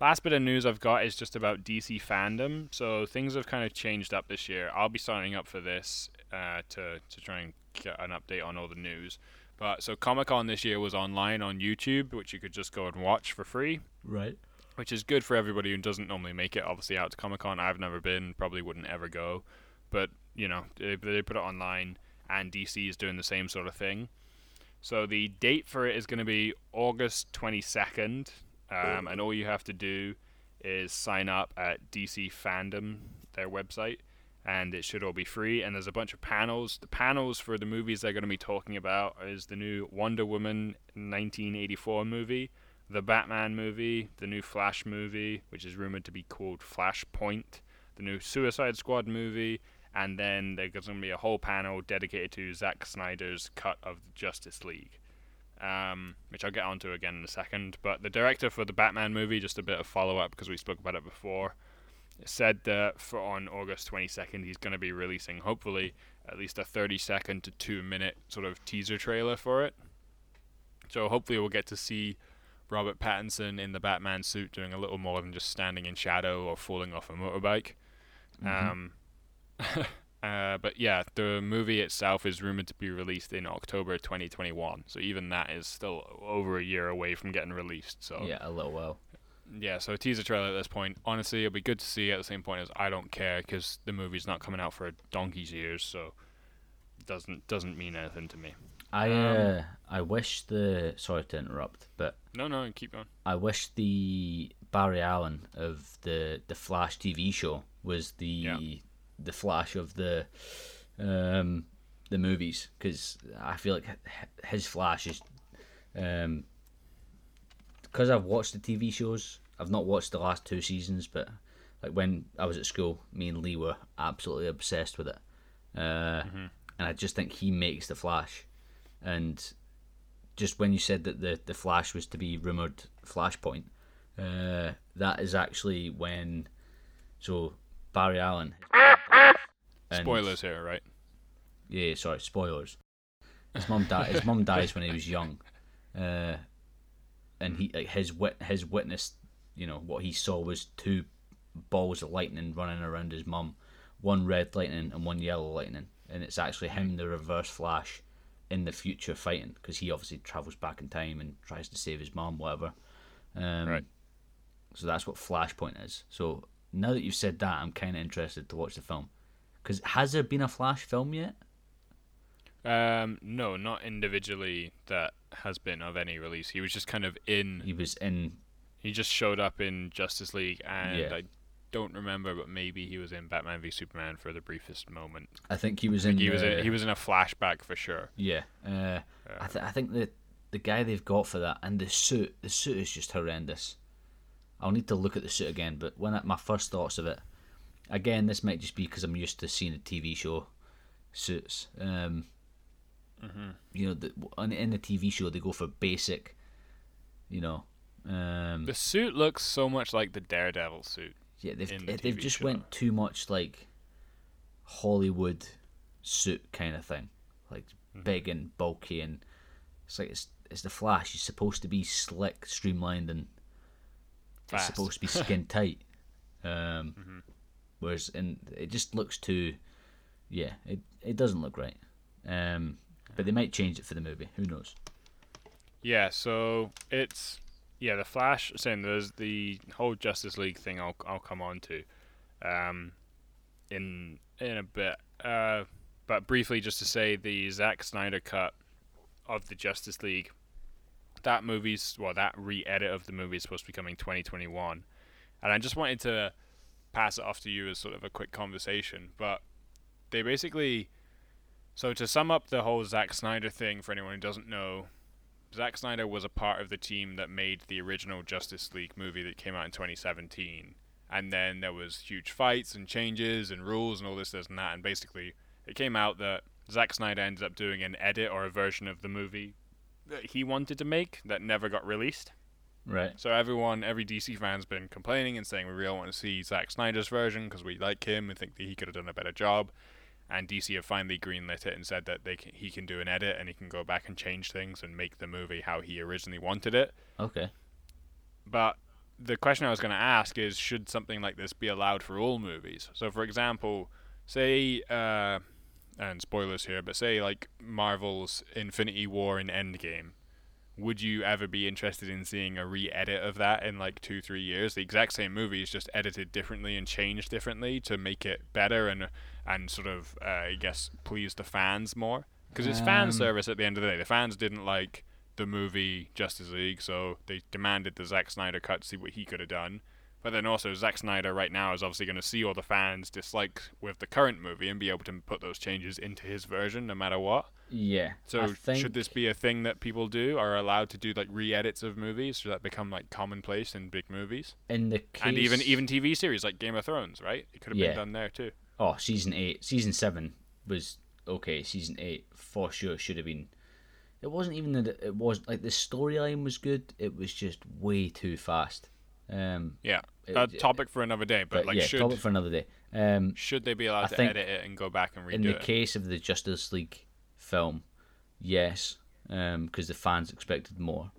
last bit of news I've got is just about DC fandom. So things have kind of changed up this year. I'll be signing up for this uh, to to try and get an update on all the news. But so Comic Con this year was online on YouTube, which you could just go and watch for free Right. which is good for everybody who doesn't normally make it obviously out to Comic Con. I've never been, probably wouldn't ever go, but you know they, they put it online, and DC is doing the same sort of thing. So the date for it is going to be August twenty second, um, and all you have to do is sign up at DC Fandom, their website, and it should all be free. And there's a bunch of panels. The panels for the movies they're going to be talking about is the new Wonder Woman 1984 movie, the Batman movie, the new Flash movie, which is rumored to be called Flashpoint, the new Suicide Squad movie, and then there's going to be a whole panel dedicated to Zack Snyder's cut of Justice League. Um, which I'll get onto again in a second. But the director for the Batman movie, just a bit of follow up because we spoke about it before, said that for on August 22nd he's going to be releasing hopefully at least a 30 second to 2 minute sort of teaser trailer for it. So hopefully we'll get to see Robert Pattinson in the Batman suit doing a little more than just standing in shadow or falling off a motorbike. Mhm. Um, uh, but yeah, the movie itself is rumored to be released in October 2021. So even that is still over a year away from getting released. So yeah, a little while. yeah, so a teaser trailer at this point. Honestly, it'll be good to see at the same point as I don't care because the movie's not coming out for a donkey's years, so it doesn't doesn't mean anything to me. I Um, uh, I wish the sorry to interrupt, but No, no, keep going. I wish the Barry Allen of the the Flash TV show was the Yeah. The Flash of the um the movies because I feel like his Flash is um because I've watched the TV shows. I've not watched the last two seasons, but like when I was at school, me and Lee were absolutely obsessed with it, uh, and I just think he makes the Flash, and just when you said that the the Flash was to be rumored Flashpoint, uh, that is actually when so Barry Allen. And- Spoilers here, right? Yeah, sorry, spoilers. His mum died. His mum dies when he was young, uh, and he like his wit his witness, you know, what he saw was two balls of lightning running around his mum, one red lightning and one yellow lightning, and it's actually him, the Reverse Flash, in the future fighting because he obviously travels back in time and tries to save his mom, whatever. Um, Right. So that's what Flashpoint is. So now that you've said that, I'm kind of interested to watch the film. Because has there been a Flash film yet? Um, no, not individually that has been of any release. He was just kind of in. He was in. He just showed up in Justice League, and Yeah. I don't remember, but maybe he was in Batman v Superman for the briefest moment. I think he was in. He was in, he was in a flashback for sure. Yeah. Uh, I, th- I think the the guy they've got for that and the suit, the suit is just horrendous. I'll need to look at the suit again, but when I, my first thoughts of it, again, this might just be because I'm used to seeing a TV show suits. Um, You know, the, on, in the TV show they go for basic. You know, um, The suit looks so much like the Daredevil suit. yeah, they've the they've TV just show. went too much like Hollywood suit kind of thing, like Mm-hmm. big and bulky, and it's like it's it's the Flash. He's supposed to be slick, streamlined, and it's Fast. supposed to be skin tight. Um, Mm-hmm. Whereas in it just looks too, yeah, it it doesn't look right. Um, but they might change it for the movie. Who knows? Yeah, so it's yeah, the Flash. Saying there's the whole Justice League thing. I'll I'll come on to, um, in in a bit. Uh, but briefly, just to say the Zack Snyder cut of the Justice League. That movie's well, that re-edit of the movie is supposed to be coming 2021, and I just wanted to pass it off to you as sort of a quick conversation. But they basically, so to sum up the whole Zack Snyder thing for anyone who doesn't know, Zack Snyder was a part of the team that made the original Justice League movie that came out in 2017. And then there was huge fights and changes and rules and all this, this and that. And basically, it came out that Zack Snyder ended up doing an edit or a version of the movie that he wanted to make that never got released. Right. So everyone, every DC fan's been complaining and saying we really want to see Zack Snyder's version because we like him and think that he could have done a better job. And DC have finally greenlit it and said that they can, he can do an edit and he can go back and change things and make the movie how he originally wanted it. Okay. But the question I was going to ask is should something like this be allowed for all movies? So, for example, say, uh, and spoilers here, but say like Marvel's Infinity War and Endgame. Would you ever be interested in seeing a re edit of that in like two, three years? The exact same movie is just edited differently and changed differently to make it better and and sort of, uh, I guess, please the fans more? Because it's fan Um, service at the end of the day. The fans didn't like the movie Justice League, so they demanded the Zack Snyder cut to see what he could have done. But then also Zack Snyder right now is obviously going to see all the fans' dislikes with the current movie and be able to put those changes into his version no matter what. Yeah. So think, should this be a thing that people do? Are allowed to do like re-edits of movies? Should that become like commonplace in big movies? in the case and even even TV series like Game of Thrones, right? It could have Yeah. been done there too. oh season eight, season seven was okay. Season eight for sure should have been. It wasn't even that it was like the storyline was good. It was just way too fast. Um, Yeah, a topic for another day. But, but like, yeah, should topic for another day. Um, should they be allowed I to edit it and go back and redo it? in the it? case of the Justice League film, yes, because the fans expected more.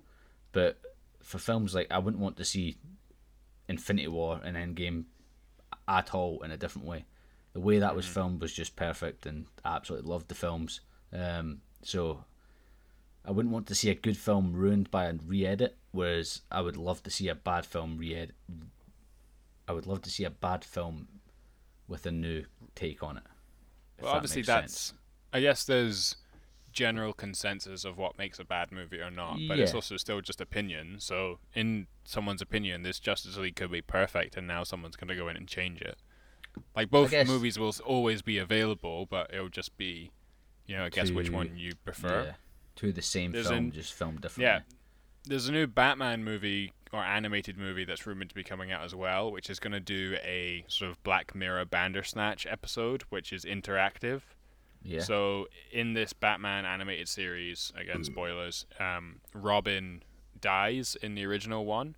But for films like I wouldn't want to see Infinity War and Endgame at all in a different way. The way that was filmed was just perfect, and I absolutely loved the films. Um, so I wouldn't want to see a good film ruined by a re-edit, whereas I would love to see a bad film re-edit. I would love to see a bad film with a new take on it. Well, that obviously that's. sense. I guess there's general consensus of what makes a bad movie or not, but it's also still just opinion. So in someone's opinion, this Justice League could be perfect, and now someone's going to go in and change it. Like both guess- movies will always be available, but it'll just be, you know, I guess which one you prefer. Yeah, to the same There's film, an- just filmed differently. Yeah. There's a new Batman movie or animated movie that's rumored to be coming out as well, which is going to do a sort of Black Mirror Bandersnatch episode, which is interactive. Yeah. So in this Batman animated series, again spoilers, um, Robin dies in the original one,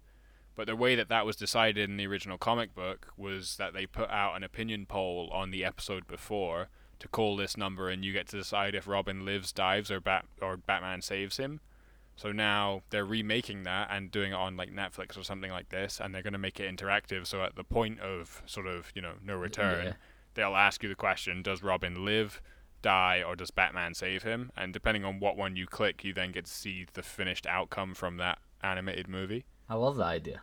but the way that that was decided in the original comic book was that they put out an opinion poll on the episode before to call this number, and you get to decide if Robin lives, dives, or Bat or Batman saves him. So now they're remaking that and doing it on like Netflix or something like this, and they're going to make it interactive. So at the point of sort of you know no return, Yeah. they'll ask you the question: Does Robin live, die, or does Batman save him? And depending on what one you click, you then get to see the finished outcome from that animated movie. I love that idea.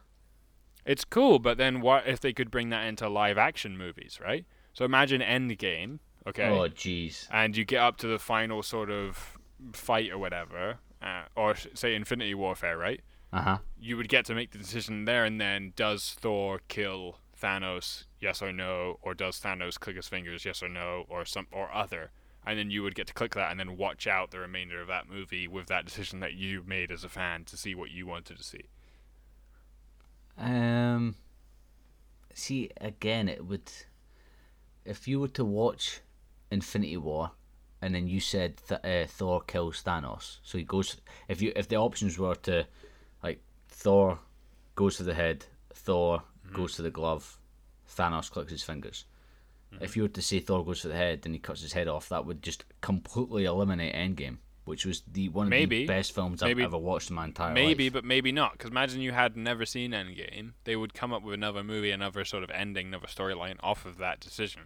It's cool, but then what if they could bring that into live action movies, right? So imagine Endgame, okay? Oh, jeez. and you get up to the final sort of fight or whatever, uh, or say Infinity Warfare, right? Uh huh. You would get to make the decision there and then: Does Thor kill Thanos? Yes or no? Or does Thanos click his fingers? Yes or no? Or some or other? And then you would get to click that and then watch out the remainder of that movie with that decision that you made as a fan to see what you wanted to see. Um. See, again, it would. If you were to watch Infinity War, and then you said that uh, Thor kills Thanos, so he goes. If you if the options were to, like, Thor goes to the head, Thor goes to the glove, Thanos clicks his fingers. Mm-hmm. If you were to say Thor goes for the head and he cuts his head off, that would just completely eliminate Endgame, which was the one of Maybe. the best films Maybe. I've ever watched in my entire life. Maybe, but maybe not. Because imagine you had never seen Endgame. They would come up with another movie, another sort of ending, another storyline off of that decision.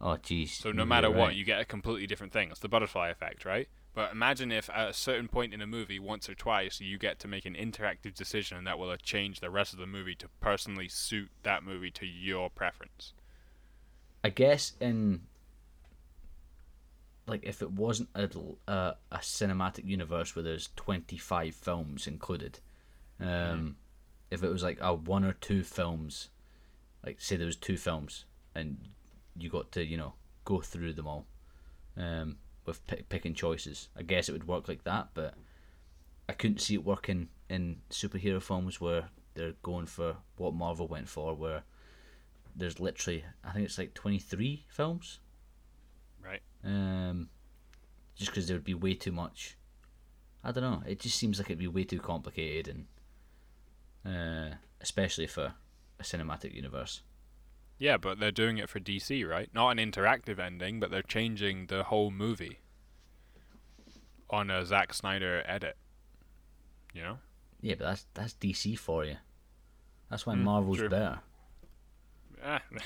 Oh, jeez. So no matter what, right. you get a completely different thing. It's the butterfly effect, right? But imagine if at a certain point in a movie, once or twice, you get to make an interactive decision that will change the rest of the movie to personally suit that movie to your preference. I guess in like if it wasn't a a, a cinematic universe where there's 25 films included, um, if it was like a one or two films, like say there was two films and you got to you know go through them all, um, with pick, picking choices. I guess it would work like that, but I couldn't see it working in superhero films where they're going for what Marvel went for, where there's literally I think it's like 23 films. Right. Um, just because there would be way too much. I don't know. It just seems like it'd be way too complicated, and uh, especially for a cinematic universe. Yeah, but they're doing it for DC, right? Not an interactive ending, but they're changing the whole movie on a Zack Snyder edit. You know? Yeah, but that's that's DC for you. That's why Mm, Marvel's true. better. Eh,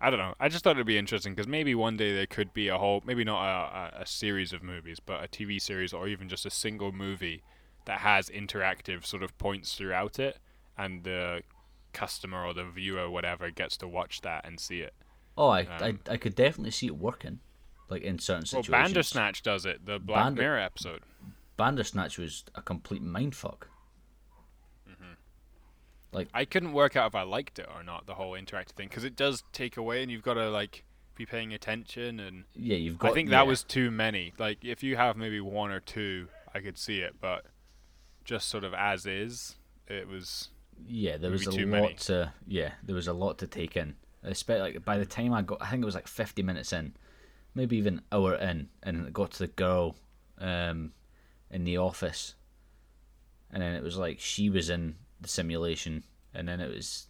I don't know. I just thought it'd be interesting because maybe one day there could be a whole, maybe not a, a, a series of movies, but a TV series or even just a single movie that has interactive sort of points throughout it, and the customer or the viewer, whatever, gets to watch that and see it. Oh, I, Um, I I could definitely see it working, like in certain situations. Well. Bandersnatch does it. The Black Bander- Mirror episode. Bandersnatch was a complete mindfuck. I couldn't work out if I liked it or not. The whole interactive thing because it does take away, and you've got to like be paying attention. And Yeah, you've got. I think yeah. that was too many. Like if you have maybe one or two, I could see it, but just sort of as is, it was. Yeah, there was a too lot many. to. Yeah, there was a lot to take in. Especially like by the time I got, I think it was like fifty minutes in, maybe even hour in, and it got to the girl, um, in the office, and then it was like she was in the simulation, and then it was,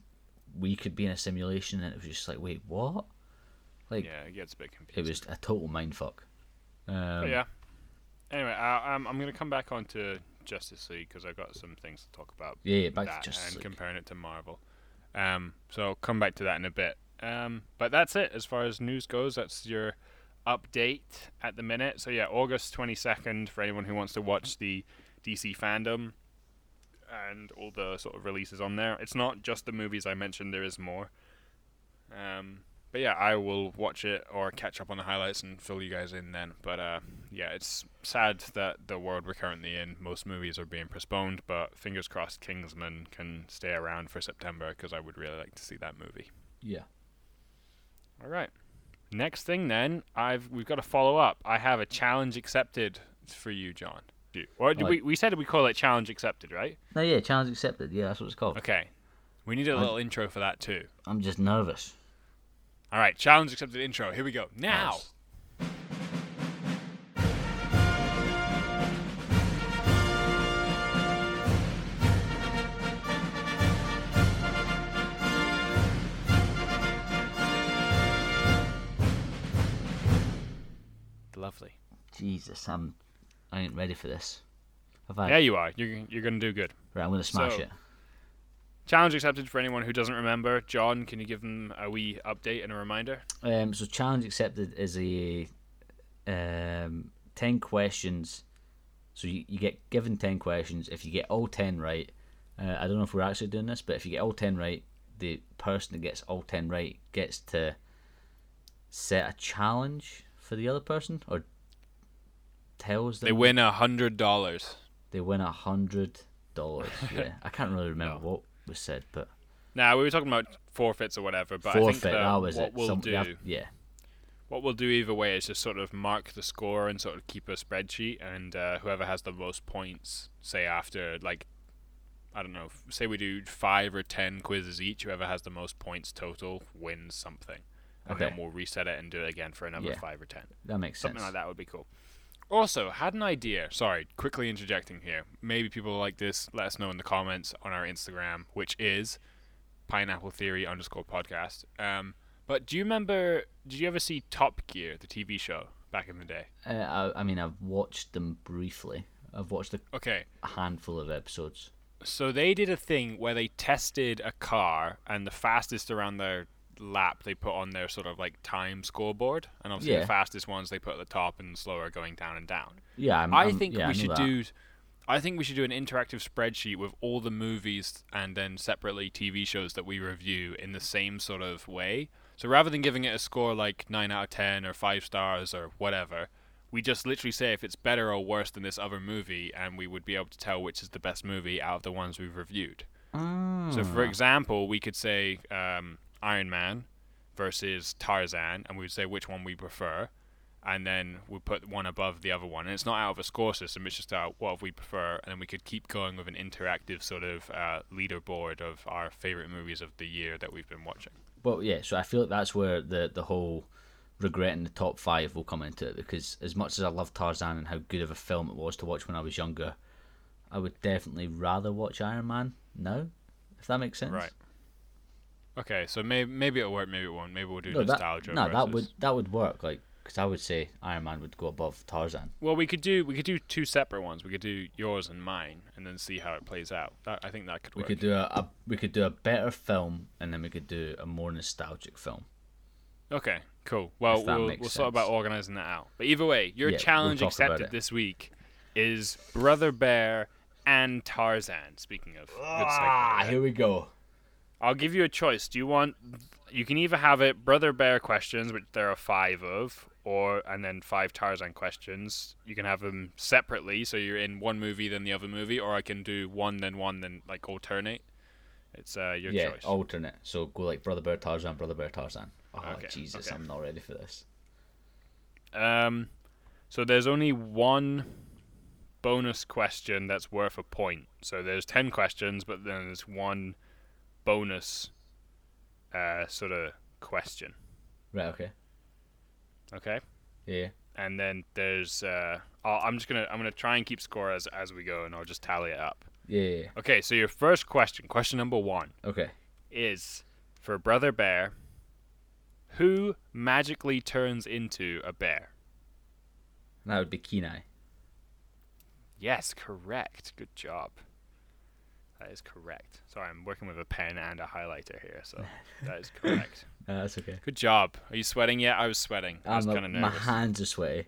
we could be in a simulation, and it was just like, wait, what? Like Yeah, it gets a bit it was a total mindfuck. Um, yeah. Anyway, I, I'm I'm gonna come back on onto Justice League because I've got some things to talk about. yeah, yeah, back that to Justice and League. comparing it to Marvel. Um, so I'll come back to that in a bit. Um, but that's it as far as news goes. That's your update at the minute. So yeah, August 22nd for anyone who wants to watch the DC fandom and all the sort of releases on there. It's not just the movies I mentioned. There is more. Um, but yeah, I will watch it or catch up on the highlights and fill you guys in then. But uh, yeah, it's sad that the world we're currently in, most movies are being postponed. But fingers crossed, Kingsman can stay around for September because I would really like to see that movie. Yeah. All right. Next thing then, I've we've got to follow up. I have a challenge accepted for you, John. Or did we we said we call it challenge accepted, right? No, yeah, challenge accepted. Yeah, that's what it's called. Okay. We need a little intro for that too. I'm just nervous. All right, challenge accepted intro. Here we go. Now. Nice. Lovely. Jesus, I'm. I ain't ready for this. Have I? Yeah, you are. You're you're gonna do good. Right, I'm gonna smash So- it. Challenge accepted for anyone who doesn't remember. John, can you give them a wee update and a reminder? Um, so challenge accepted is a um, ten questions. So you, you get given ten questions. If you get all ten right, uh, I don't know if we're actually doing this, but if you get all ten right, the person that gets all ten right gets to set a challenge for the other person, or tells them They win a hundred dollars. they win a hundred dollars. Yeah, I can't really remember what was said, but Now we were talking about forfeits or whatever, but I think forfeit. that That was what it. we'll Some- do, have- yeah, what we'll do either way is just sort of mark the score and sort of keep a spreadsheet, and uh, whoever has the most points, say after like, I don't know, say we do five or ten quizzes each, whoever has the most points total wins something, and then we'll reset it and do it again for another Yeah. five or ten. that makes Something sense. like that would be cool. Also, had an idea. Sorry, quickly interjecting here. Maybe people like this. Let us know in the comments on our Instagram, which is Pineapple Theory underscore podcast. Um, but do you remember? Did you ever see Top Gear, the TV show, back in the day? Uh, I, I mean, I've watched them briefly. I've watched a Okay, handful of episodes. so they did a thing where they tested a car, and the fastest around their lap they put on their sort of like time scoreboard, and obviously Yeah. the fastest ones they put at the top, and slower going down and down. Yeah, I'm, I I'm- think yeah, we should that. do. I think we should do an interactive spreadsheet with all the movies and then separately TV shows that we review in the same sort of way. So rather than giving it a score like nine out of ten or five stars or whatever, we just literally say if it's better or worse than this other movie, and we would be able to tell which is the best movie out of the ones we've reviewed. So, for Ah. example, we could say um, Iron Man versus Tarzan, and we'd say which one we prefer, and then we put one above the other one. And it's not out of a score system; it's just out what we prefer, and then we could keep going with an interactive sort of uh, leaderboard of our favorite movies of the year that we've been watching. Well, yeah. So I feel like that's where the the whole regretting the top five will come into it because as much as I love Tarzan and how good of a film it was to watch when I was younger, I would definitely rather watch Iron Man now. If that makes sense. Right. Okay, so maybe maybe it'll work, maybe it won't. Maybe we'll do No, that, nostalgia. no, that would that would work. Like, because I would say Iron Man would go above Tarzan. Well, we could do we could do two separate ones. We could do yours and mine, and then see how it plays out. That, I think that could We work. could do a, a we could do a better film and then we could do a more nostalgic film. Okay, cool. Well, we'll, makes we'll sort about organizing that out. But either way, your Yeah, we'll challenge accepted this week is Brother Bear and Tarzan. Speaking of, good Ah, here we go. I'll give you a choice. Do you want? You can either have it Brother Bear questions, which there are five of, or and then five Tarzan questions. You can have them separately, so you're in one movie then the other movie, or I can do one then one then like alternate. It's uh, your yeah, choice. alternate. So go like Brother Bear Tarzan, Brother Bear Tarzan. Oh Okay, Jesus, okay. I'm not ready for this. Um, so there's only one bonus question that's worth a point. So there's ten questions, but then there's one bonus uh, sort of question. Right. Okay. Okay. Yeah. And then there's uh, I'll, I'm just gonna I'm gonna try and keep score as as we go, and I'll just tally it up. Yeah. yeah, yeah. Okay. So your first question, question number one, Okay. is for Brother Bear. Who magically turns into a bear? That would be Kenai. Yes, correct. Good job. That is correct. Sorry, I'm working with a pen and a highlighter here, so that is correct. Uh, that's okay. Good job. Are you sweating yet? I was sweating. I was I'm, kind of my hands are sweaty.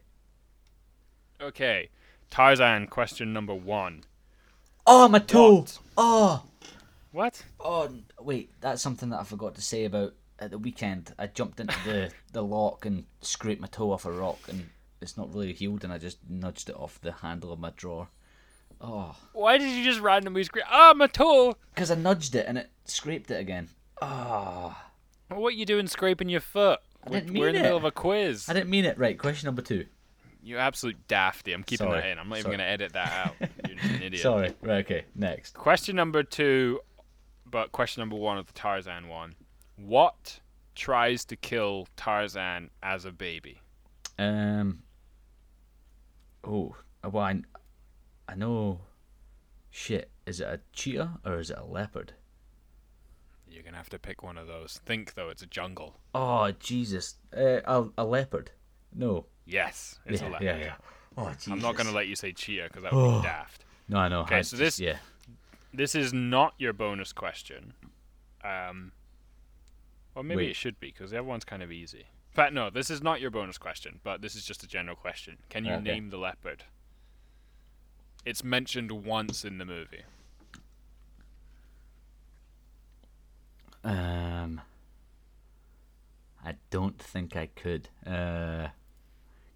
Okay, Tarzan. Question number one. Oh, my toe. What? Oh. What? Oh wait, that's something that I forgot to say about at the weekend. I jumped into the the lock and scraped my toe off a rock, and it's not really healed, and I just nudged it off the handle of my drawer. Oh, Why did you just randomly scream? Ah, my toe! because I nudged it and it scraped it again. Oh, What are you doing scraping your foot? I We're- didn't We're in mean the middle of a quiz. I didn't mean it. Right, question number two. You absolute dafty. I'm keeping Sorry. that in. I'm not even Sorry. going to edit that out. You're just an idiot. Sorry. Right. Okay. Next. Question number two, but question number one of the Tarzan one. What tries to kill Tarzan as a baby? Um. Oh, well, I, I know. Shit, is it a cheetah or is it a leopard? You're gonna have to pick one of those. Think though, it's a jungle. Oh Jesus, uh, a, a leopard? No. Yes, it's yeah, a leopard. yeah, yeah. Oh Jesus. I'm not gonna let you say cheetah because that would be daft. No, I know. Okay, I so just- this- Yeah. This is not your bonus question. Um, or maybe Wait. it should be because the other one's kind of easy. In fact, no, this is not your bonus question, but this is just a general question. Can you Okay. name the leopard? It's mentioned once in the movie. Um. I don't think I could. Uh,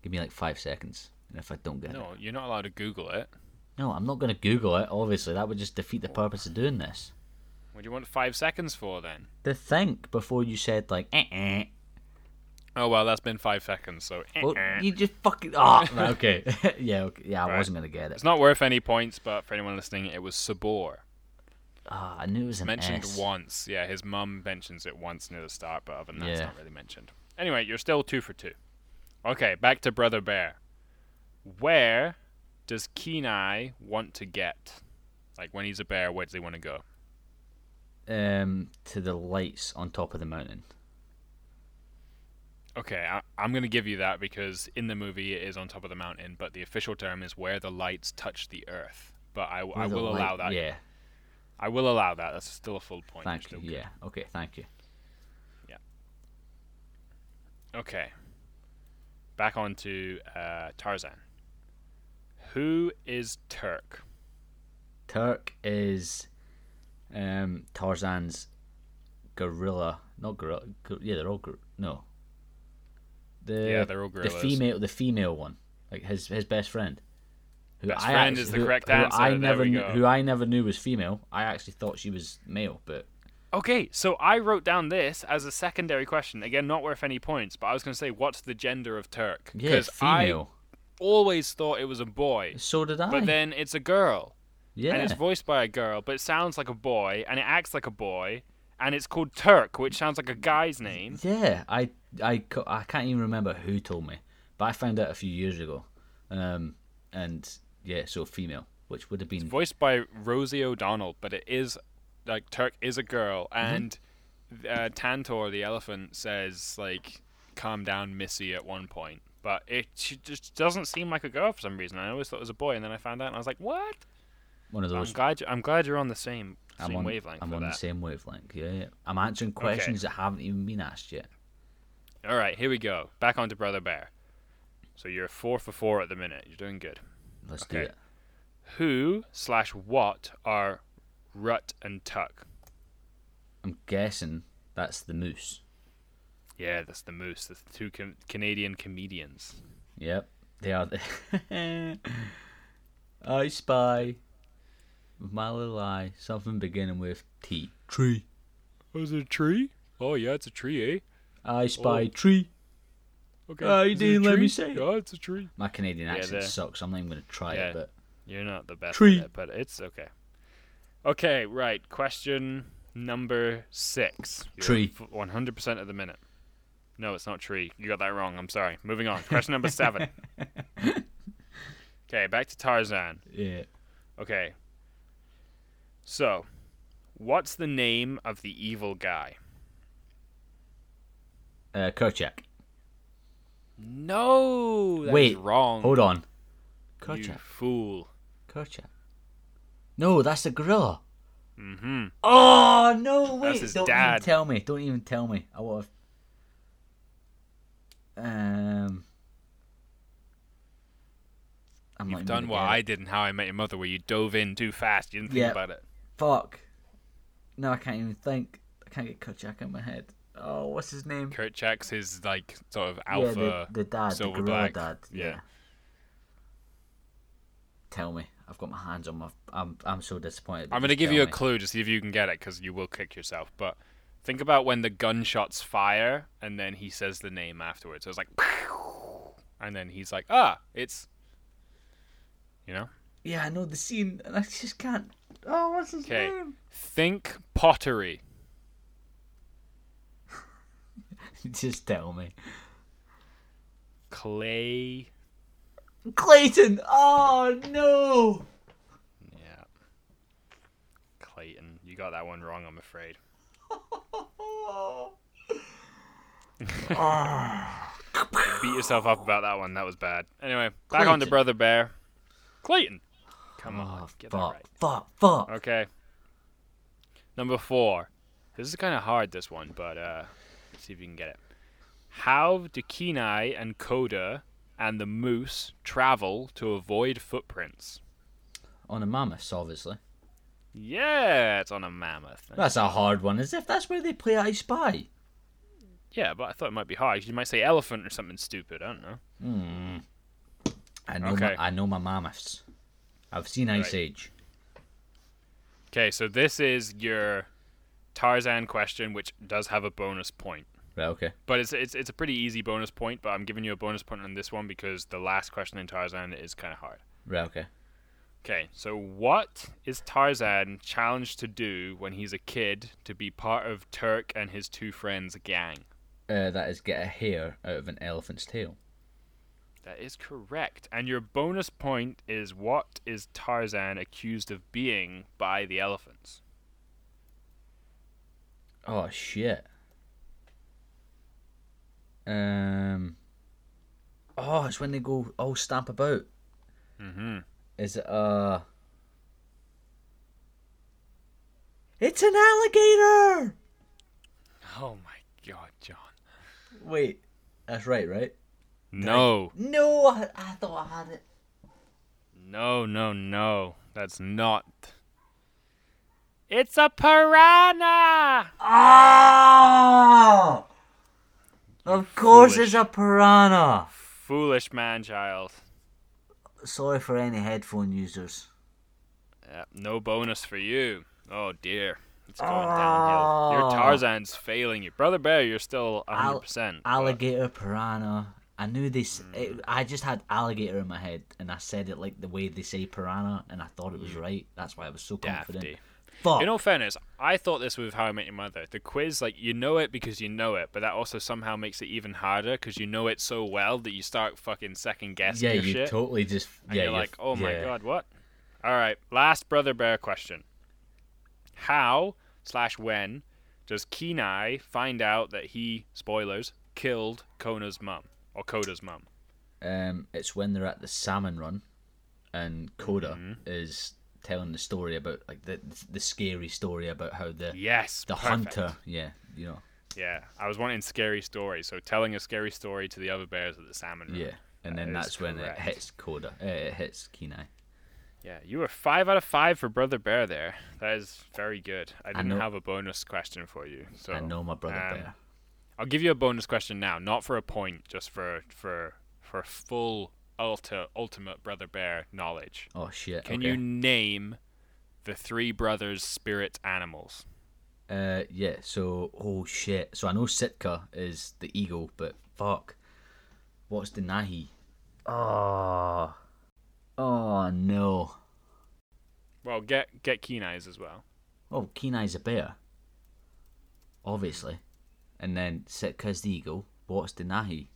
give me like five seconds, and if I don't get it, No, you're not allowed to Google it. no, I'm not gonna Google it. Obviously, that would just defeat the purpose of doing this. What do you want five seconds for then? To think before you said like, eh, eh. Oh well, that's been five seconds, so eh, Well, eh. you just fucking. Oh, okay. yeah, okay. yeah. I Right. wasn't gonna get it. it's not worth any points. But for anyone listening, it was Sabor. Ah, I knew it was an mentioned S. once. Yeah, his mum mentions it once near the start, but other than that, it's not really mentioned. Anyway, you're still two for two. Okay, back to Brother Bear. Where does Kenai want to get? Like when he's a bear, where does he want to go? Um, to the lights on top of the mountain. Okay, I, I'm going to give you that because in the movie it is on top of the mountain, but the official term is where the lights touch the earth. But I, I will light- allow that. Yeah. I will allow that. That's still a full point. Thank you. Yeah. Okay. Thank you. Yeah. Okay. Back on to uh, Tarzan. Who is Turk? Turk is um Tarzan's gorilla. Not gorilla. gor- Yeah, they're all gor- no. The yeah, they're all the female the female one, like his his best friend. Who Best I friend actu- is the who- correct who answer, I never go. who I never knew was female. I actually thought she was male, but Okay, so I wrote down this as a secondary question. Again, not worth any points, but I was going to say, what's the gender of Turk? yeah, I female. always thought it was a boy, So did I. but then it's a girl, yeah, and it's voiced by a girl, but it sounds like a boy, and it acts like a boy, and it's called Turk, which sounds like a guy's name. Yeah, I, I, I can't even remember who told me, but I found out a few years ago. Um, and yeah, so female, which would have been voiced by Rosie O'Donnell, but it is like Turk is a girl, Mm-hmm. and uh, Tantor the elephant says like "calm down, Missy" at one point, but it she just doesn't seem like a girl for some reason. I always thought it was a boy, and then I found out, and I was like, "What?" one of I'm those. glad you- I'm glad you're on the same I'm same on, wavelength I'm on that. the same wavelength. Yeah, yeah. I'm answering questions that haven't even been asked yet. All right, here we go. Back onto Brother Bear. So you're four for four at the minute. You're doing good. Let's do it. Who slash what are Rutt and Tuke? I'm guessing that's the moose. Yeah, that's the moose. That's the two com- Canadian comedians. Yep, they are. The I spy with my little eye something beginning with T. Tree. Oh, is it a tree? Oh yeah, it's a tree, eh? I spy tree. Okay. Ah, you Is it a didn't let me tree? say it. Yeah, it's a tree. My Canadian Yeah, accent the- sucks. I'm not even gonna try Yeah. it. But You're not the best Tree. at it, but it's okay. Okay, right. Question number six. You're Tree. 100% of the minute. No, it's not tree. You got that wrong. I'm sorry. Moving on. Question number seven. Okay, back to Tarzan. yeah, Okay. So, what's the name of the evil guy? Uh, Kerchak. No, Wait, wrong. Hold on. You fool. Kerchak. No, that's the gorilla. Mm-hmm. Oh no! Wait, don't dad. even tell me. Don't even tell me. I would have. Um. I'm You've done what I did in How I Met Your Mother, where you dove in too fast. You didn't think Yeah. about it. Fuck. No, I can't even think. I can't get Kerchak in my head. Oh, what's his name? Kerchak's his like sort of yeah, alpha. the, the dad, silver gorilla black. dad. Yeah. Yeah. Tell me. I've got my hands on my. I'm. I'm so disappointed. I'm gonna give you a me. clue to see if you can get it, because you will kick yourself. But think about when the gunshots fire, and then he says the name afterwards. So it's like, and then he's like, ah, it's, you know. Yeah, I know the scene, and I just can't. Oh, what's his 'Kay. name? Think pottery. just tell me. Clay. Clayton. Oh no. Yeah. Clayton. You got that one wrong, I'm afraid. Beat yourself up about that one. That was bad. Anyway, back on to Brother Bear. Clayton. Come on. Oh, get that right. fuck, fuck. Okay. Number four. This is kind of hard, this one, but uh, see if you can get it. How do Kenai and Koda and the moose travel to avoid footprints? On a mammoth, obviously. Yeah, it's on a mammoth. That's a hard one, as if that's where they play I Spy. Yeah, but I thought it might be hard. You might say elephant or something stupid. I don't know. Hmm. I know Okay. my, I know my mammoths. I've seen Ice Right. Age. Okay, so this is your Tarzan question, which does have a bonus point. Right, okay. But it's it's it's a pretty easy bonus point. But I'm giving you a bonus point on this one because the last question in Tarzan is kind of hard. Right, okay. Okay, so what is Tarzan challenged to do when he's a kid to be part of Turk and his two friends' gang? Uh, that is get a hair out of an elephant's tail. That is correct. And your bonus point is what is Tarzan accused of being by the elephants? Oh shit. Um. Oh, it's when they go all stamp about. Mm-hmm. Is it uh? It's an alligator. Oh my god, John. Wait, that's right, right? No, No, I, I thought I had it. no, no, no. That's not. It's a piranha! Oh! Of course, foolish. it's a piranha. Foolish man child. Sorry for any headphone users. Yeah, no bonus for you. Oh dear. It's going ah. downhill. Your Oh. Tarzan's failing you. Brother Bear, you're still 100%. but- Alligator, piranha. I knew this. It, hmm. I just had alligator in my head, and I said it like the way they say piranha, and I thought it was hmm. right. That's why I was so confident. Fuck. In all fairness, I thought this was How I Met Your Mother. The quiz, like, you know it because you know it, but that also somehow makes it even harder because you know it so well that you start fucking second guessing yeah, you shit. totally just. and yeah, you're you're like, oh my yeah. god, what? All right, last Brother Bear question. How slash when does Kenai find out that he, spoilers, killed Kona's mum or Koda's mum? Um, it's when they're at the salmon run, and Koda Mm-hmm. is telling the story about like the the scary story about how the Yes, the perfect. hunter. Yeah, you know. Yeah, I was wanting scary stories, so telling a scary story to the other bears at the salmon. run. Yeah, and That then that's when correct. it hits Koda. Uh, it hits Kenai. Yeah, you were five out of five for Brother Bear there. That is very good. I didn't know- have a bonus question for you, so I know my brother um, bear. I'll give you a bonus question now, not for a point, just for for for full ulti- ultimate Brother Bear knowledge. Oh shit. Can okay. you name the three brothers' spirit animals? Uh, yeah. So, oh shit. So I know Sitka is the eagle, but fuck, what's Denahi? Oh, oh no. Well, get get keen eyes as well. Oh, Kenai's a bear. Obviously, and then Sitka's the eagle. What's Denahi?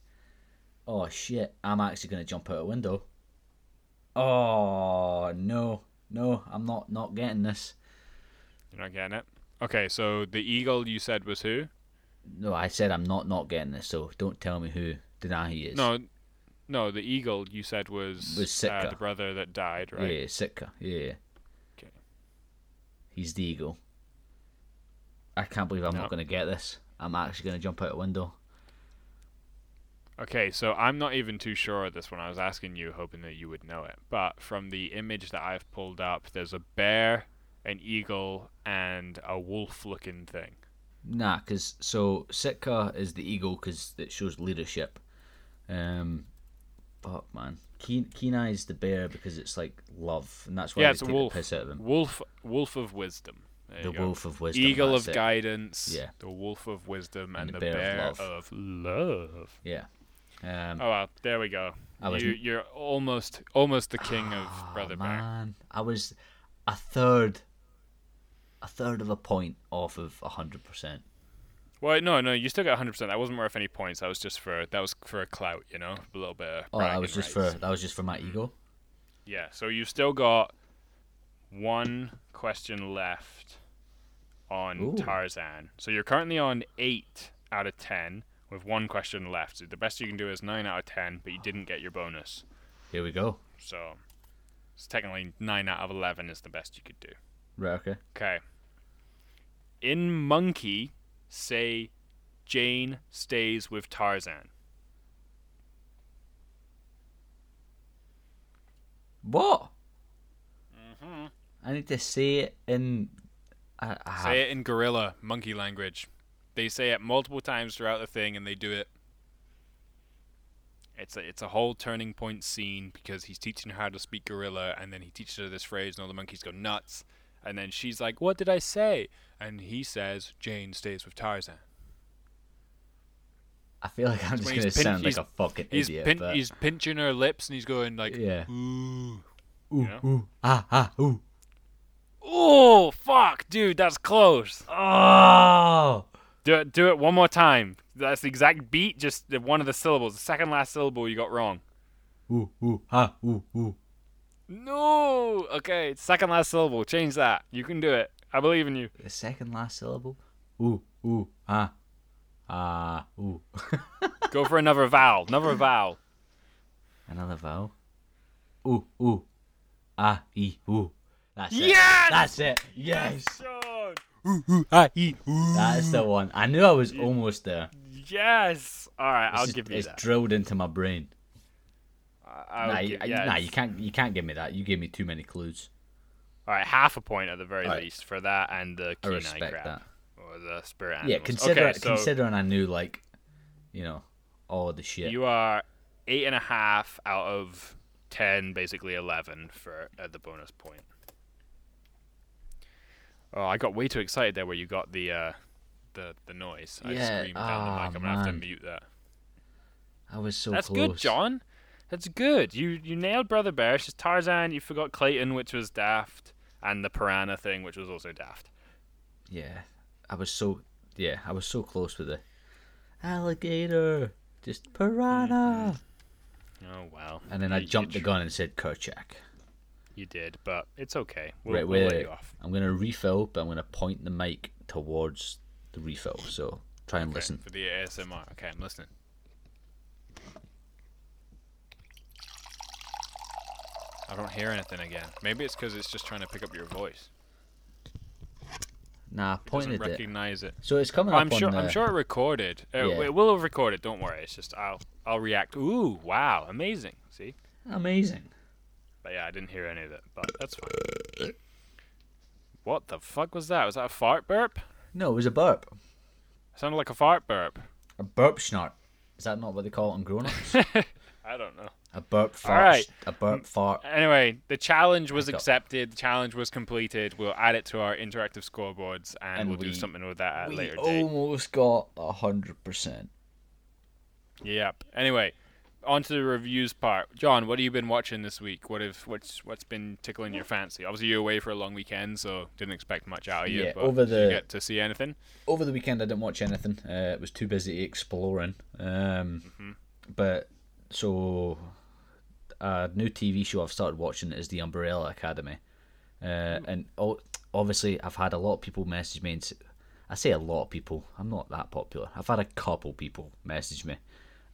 Oh shit! I'm actually gonna jump out a window. Oh no, no! I'm not not getting this. You're not getting it. Okay, so the eagle you said was who? No, I said I'm not not getting this. So don't tell me who Denahi is. No, no, the eagle you said was, Was uh, the brother that died, right? yeah, Sitka. Yeah, yeah. Okay. He's the eagle. I can't believe I'm No. not going to get this. I'm actually going to jump out a window. Okay, so I'm not even too sure of this one. I was asking you, hoping that you would know it. But from the image that I've pulled up, there's a bear, an eagle, and a wolf-looking thing. Nah, because so Sitka is the eagle because it shows leadership. Um, fuck man, Keen Kenai is the bear because it's like love, and that's why yeah, they it's a take wolf. the piss out of him. Wolf, wolf of wisdom. There The you go. wolf of wisdom. eagle of it. guidance. Yeah. The wolf of wisdom and, And the the bear bear, of love. of love. Yeah. Um, Oh well, there we go. Was you, you're almost, almost the king of oh, Brother Bear. man, I was a third, a third of a point off of hundred percent. Well, no, no, you still got 100. percent That wasn't worth any points. That was just for that was for a clout, you know, a little bit. Of Oh, that was just rights. for that was just for my ego. Yeah, so you've still got one question left on Ooh. Tarzan. So you're currently on eight out of ten with one question left. The best you can do is nine out of ten, but you didn't get your bonus. Here we go. So it's technically nine out of eleven is the best you could do. Right. Okay. Okay. In Monkey, say Jane stays with Tarzan. What? Mm-hmm. I need to say it in. I, I have, Say it in gorilla monkey language. They say it multiple times throughout the thing, and they do it. It's a it's a whole turning point scene because he's teaching her how to speak gorilla, and then he teaches her this phrase, and all the monkeys go nuts. And then she's like, "What did I say?" And he says, "Jane stays with Tarzan." I feel like I'm just gonna pin- sound like a fucking He's idiot. pin- but he's pinching her lips, and he's going like, yeah. "Ooh." Ooh, know? ooh, ah, ah, ooh. Oh fuck, dude, that's close. Oh! Do it, do it one more time. That's the exact beat, just one of the syllables. The second last syllable you got wrong. Ooh, ooh, ah, ooh, ooh. No. Okay, second last syllable. Change that. You can do it. I believe in you. The second last syllable. Ooh, ooh, ah, ah, ooh. Go for another vowel. Another vowel. Another vowel. Ooh, ooh, ah, e, ooh. That's it. Yes! That's it. Yes. Sean. That's the one. I knew I was almost there. Yes. All right, I'll just- give you it's that. It's drilled into my brain. I- Nah, give, you, yeah, nah, you can't. You can't give me that. You gave me too many clues. All right, half a point at the very right. least for that and the respect crab that. or the spirit Yeah, animals. consider, okay, so considering I knew like, you know, all the shit. you are eight and a half out of ten, basically eleven for at the bonus point. Oh, I got way too excited there where you got the uh, the the noise. I Yeah, screamed down the ah, mic. I'm gonna have to mute that. I was so That's close. good, John. That's good. You you nailed Brother Bear. It's just Tarzan. You forgot Clayton, which was daft, and the piranha thing, which was also daft. Yeah, I was so. Yeah, I was so close with the alligator. Just piranha. Oh wow. And then You- I jumped the gun and said Kerchak. You did, but it's okay. We'll, right, we'll let you off. I'm gonna refill, but I'm gonna point the mic towards the refill. So try and Okay, listen. for the ASMR. Okay, I'm listening. I don't hear anything again. Maybe it's because it's just trying to pick up your voice. Nah, It doesn't pointed it. recognize it. So it's coming Oh, I'm sure. the. I'm sure it recorded. Uh, Yeah. It will have recorded. Don't worry. It's just I'll I'll react. Ooh, wow, amazing. See, Amazing. But yeah, I didn't hear any of it. But that's fine. What the fuck was that? Was that a fart burp? No, it was a burp. It sounded like a fart burp. A burp snort. Is that not what they call it on grown ups? I don't know. A burp fart. right. A burp fart. Anyway, the challenge was accepted. The challenge was completed. We'll add it to our interactive scoreboards, and, And we'll do something with that at a we later date. almost got a hundred percent. Yep. Anyway, on to the reviews part. John, what have you been watching this week? What have what's what's been tickling your fancy? Obviously, you're away for a long weekend, so didn't expect much out of you. Yeah, but over did you the- get to see anything? Over the weekend, I didn't watch anything. Uh, it was too busy exploring. Um, Mm-hmm. But so a new TV show I've started watching is The Umbrella Academy, uh, and o- obviously I've had a lot of people message me. And I say a lot of people. I'm not that popular. I've had a couple people message me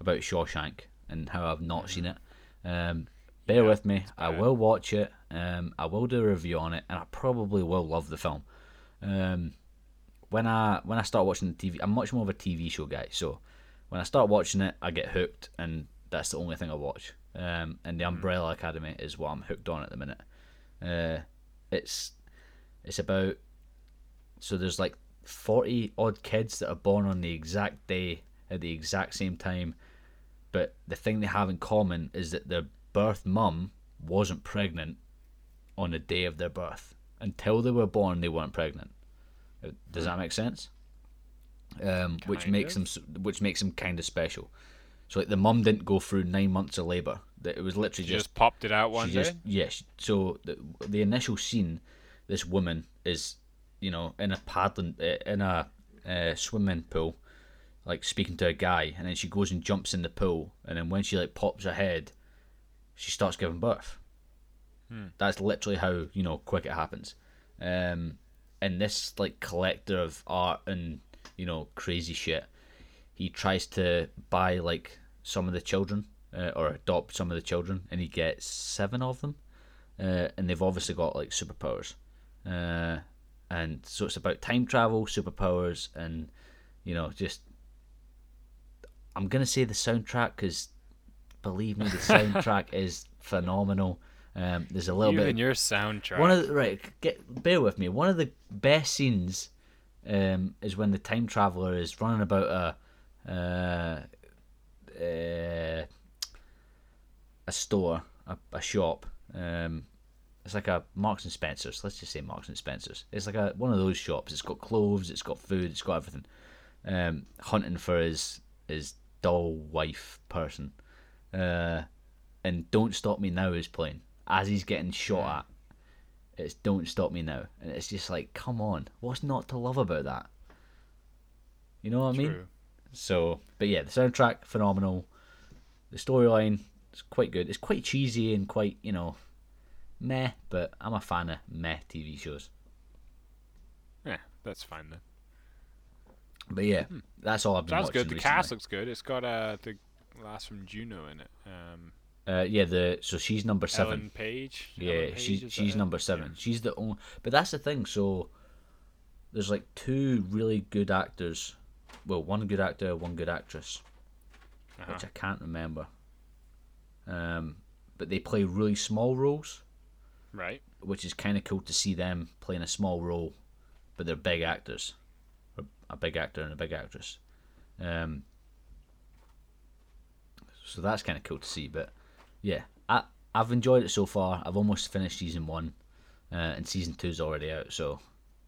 about Shawshank and how I've not seen it. Um, bear Yeah, with me. I will watch it. Um, I will do a review on it, and I probably will love the film. Um, when I when I start watching the TV, I'm much more of a TV show guy. So when I start watching it, I get hooked, and that's the only thing I watch. Um, and the Umbrella Academy is what I'm hooked on at the minute. Uh, it's it's about so there's like forty odd kids that are born on the exact day at the exact same time, but the thing they have in common is that their birth mum wasn't pregnant on the day of their birth. Until they were born, they weren't pregnant. Uh, Does that make sense? Um, which makes of. them which makes them kind of special. So like the mum didn't go through nine months of labour. That it was literally just just popped it out one day. just yeah. So the the initial scene, this woman is, you know, in a paddling uh, in a uh, swimming pool, like speaking to a guy, and then she goes and jumps in the pool, and then when she like pops her head, she starts giving birth. That's literally how you know quick it happens. Um, and this like collector of art and you know crazy shit, he tries to buy like some of the children uh, or adopt some of the children, and he gets seven of them, uh, and they've obviously got like superpowers, uh, and so it's about time travel, superpowers, and you know just. I'm gonna say the soundtrack because, believe me, the soundtrack is phenomenal. Um, there's a little Even bit of your soundtrack. one of the, right, get bear with me. One of the best scenes um, is when the time traveler is running about a uh, uh, a store, a, a shop. Um, it's like a Marks and Spencers. Let's just say Marks and Spencers. It's like a one of those shops. It's got clothes. It's got food. It's got everything. Um, hunting for his his doll wife person. Uh, and Don't Stop Me Now is playing as he's getting shot at. It's Don't Stop Me Now, and it's just like, come on, what's not to love about that? You know what I mean? So, but yeah, the soundtrack phenomenal. The storyline is quite good. It's quite cheesy and quite you know, meh. But I'm a fan of meh TV shows. Yeah, that's fine then. But yeah, that's all I've been Sounds watching good. The recently. cast looks good. It's got uh, the last from Juno in it. Um, Uh, yeah, the so she's number seven. Ellen Page. Yeah, Ellen Page, she's she's it? number seven. She's the only. But that's the thing. So there's like two really good actors. Well, one good actor, one good actress, Uh-huh. which I can't remember. Um, but they play really small roles, Right. which is kind of cool to see them playing a small role, but they're big actors, Or a big actor and a big actress. Um, so that's kind of cool to see. But yeah, I I've enjoyed it so far. I've almost finished season one, uh, and season two's already out, so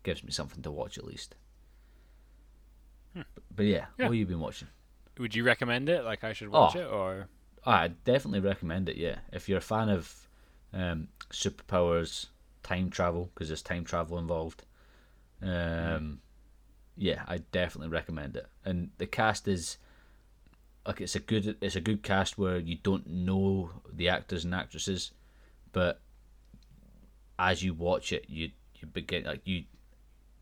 gives me something to watch at least. But, but yeah, Yeah. what have you been watching? Would you recommend it? Like I should watch Oh. it, or I definitely recommend it. Yeah, if you're a fan of um, superpowers, time travel, because there's time travel involved. Um, yeah, I definitely recommend it. And the cast is like it's a good it's a good cast where you don't know the actors and actresses, but as you watch it, you you begin like you.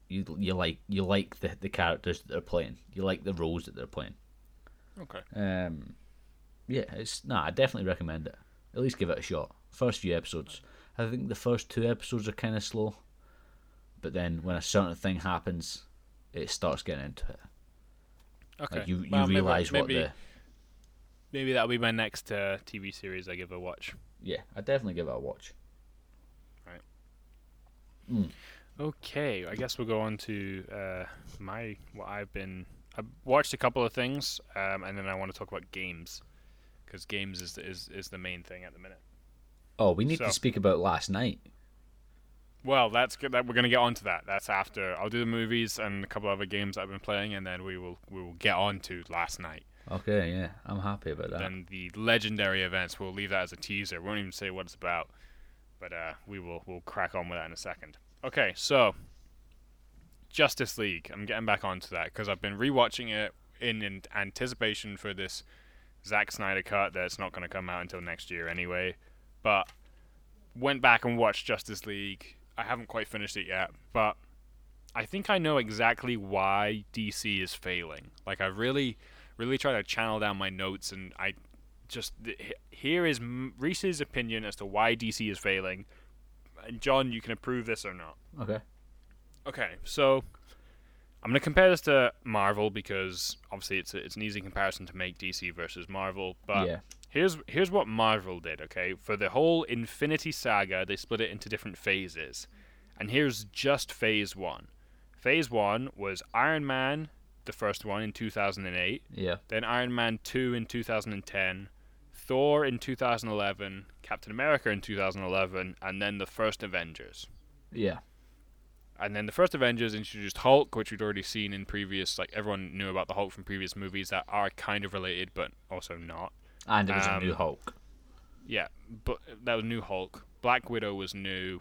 You, you like you like the, the characters that they're playing. You like the roles that they're playing. okay. Um, yeah, it's nah. I definitely recommend it. At least give it a shot. First few episodes, I think the first two episodes are kind of slow, but then when a certain thing happens, it starts getting into it. Okay. Like you, you Well, maybe- realize what maybe, the Maybe that'll be my next uh, TV series I give a watch. yeah. I definitely give it a watch. Right. Okay, I guess we'll go on to uh, my what I've been. I've watched a couple of things, um, and then I want to talk about games because games is, is is the main thing at the minute. Oh, we need So- to speak about last night. Well, that's good. That we're gonna get onto that. That's after I'll do the movies and a couple other games I've been playing, and then we will we will get on to last night. Okay, yeah, I'm happy about that. Then the legendary events. We'll leave that as a teaser. We won't even say what it's about, but uh, we will we'll crack on with that in a second. Okay, so Justice League. I'm getting back onto that because I've been rewatching it in, in anticipation for this Zack Snyder cut that's not going to come out until next year anyway. But went back and watched Justice League. I haven't quite finished it yet, but I think I know exactly why DC is failing. Like I really, really try to channel down my notes, and I just here is Reese's opinion as to why DC is failing. And John, you can approve this or not. okay. Okay, so I'm gonna compare this to Marvel because obviously it's a, it's an easy comparison to make DC versus Marvel. But yeah. Here's here's what Marvel did. Okay, for the whole Infinity Saga, they split it into different phases, and here's just Phase One. Phase One was Iron Man, the first one in 2008. Yeah. Then Iron Man 2 in 2010, Thor in 2011, Captain America in 2011, and then the first Avengers. Yeah. And then the first Avengers introduced Hulk, which we'd already seen in previous, like everyone knew about the Hulk from previous movies that are kind of related, but also not. And it was a Um, new Hulk. Yeah, but that was new Hulk. Black Widow was new.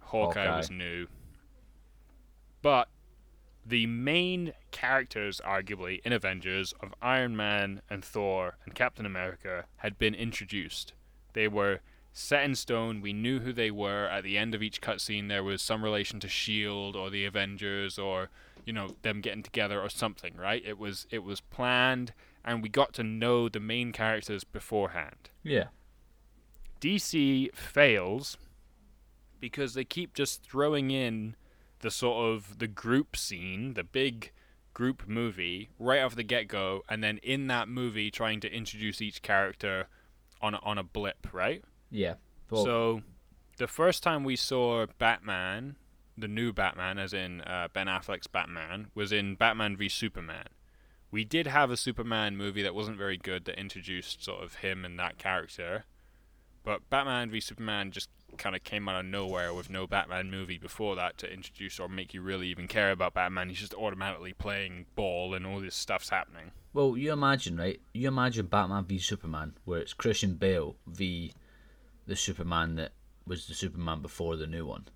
Hawkeye, Hawkeye. was new. But the main characters, arguably, in Avengers of Iron Man and Thor and Captain America had been introduced. They were set in stone. We knew who they were. At the end of each cutscene, there was some relation to Shield or the Avengers or you know them getting together or something. Right? It was it was planned, and we got to know the main characters beforehand. Yeah. DC fails because they keep just throwing in the sort of the group scene, the big group movie right off the get-go and then in that movie trying to introduce each character on a, on a blip, right? Yeah. Well, so the first time we saw Batman, the new Batman as in uh, Ben Affleck's Batman was in Batman v Superman. We did have a Superman movie that wasn't very good that introduced sort of him and that character. But Batman v Superman just kind of came out of nowhere with no Batman movie before that to introduce or make you really even care about Batman. He's just automatically playing ball and all this stuff's happening. well, you imagine, right? You imagine Batman v Superman, where it's Christian Bale v the Superman that was the Superman before the new one.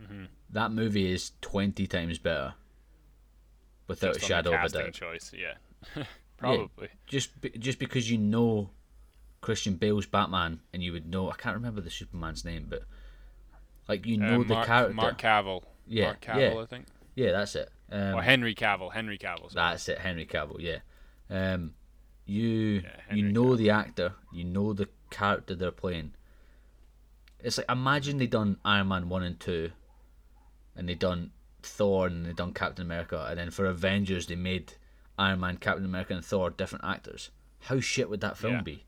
Mhm. That movie is twenty times better, without Just a shadow of a doubt. choice, yeah. Probably. Just be, just because you know Christian Bale's Batman, and you would know I can't remember the Superman's name, but like you know Uh, the Mark, character. Mark Cavill. Yeah, Mark Cavill, yeah. I think. Yeah, that's it. Um, or Henry Cavill. Henry Cavill. sorry. That's it, Henry Cavill. Yeah, um, you Yeah, you know the actor, you know the character they're playing. It's like imagine they done Iron Man one and two, and they done Thor and they done Captain America, and then for Avengers they made Iron Man, Captain America, and Thor different actors. How shit would that film Yeah. be?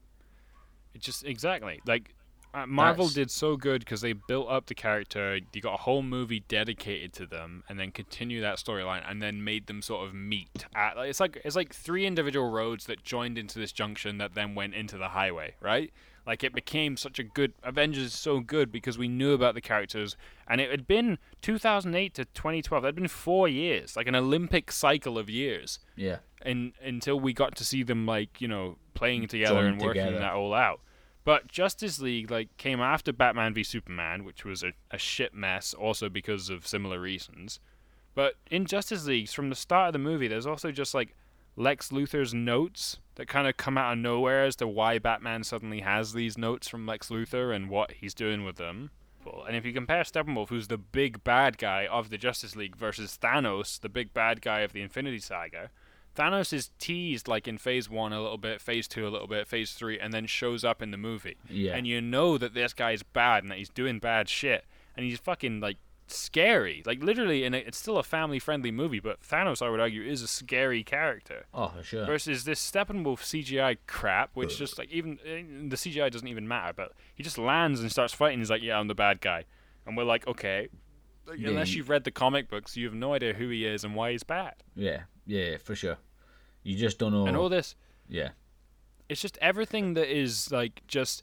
It just exactly like uh, Marvel That's- did so good because they built up the character. You got a whole movie dedicated to them, and then continue that storyline, and then made them sort of meet. At, like, it's like it's like three individual roads that joined into this junction that then went into the highway, right? Like it became such a good Avengers is so good because we knew about the characters, and it had been 2008 to 2012. That had been four years, like an Olympic cycle of years Yeah, and until we got to see them like you know playing together Join and working together. that all out. But Justice League like came after Batman v Superman, which was a, a shit mess, also because of similar reasons. But in Justice League, from the start of the movie, there's also just like Lex Luthor's notes that kind of come out of nowhere as to why Batman suddenly has these notes from Lex Luthor and what he's doing with them. And if you compare Steppenwolf, who's the big bad guy of the Justice League, versus Thanos, the big bad guy of the Infinity Saga, Thanos is teased like in Phase One a little bit, Phase Two a little bit, Phase Three, and then shows up in the movie. yeah, And you know that this guy's bad and that he's doing bad shit, and he's fucking like scary. Like literally, and it's still a family-friendly movie, but Thanos, I would argue, is a scary character. oh for sure. Versus this Steppenwolf CGI crap, which just like even eh, the CGI doesn't even matter, but he just lands and starts fighting. He's like, "Yeah, I'm the bad guy," and we're like, "Okay." Like, Yeah, Unless you- you've read the comic books, you have no idea who he is and why he's bad. Yeah, yeah, for sure. You just don't know. And all this, yeah, it's just everything that is like just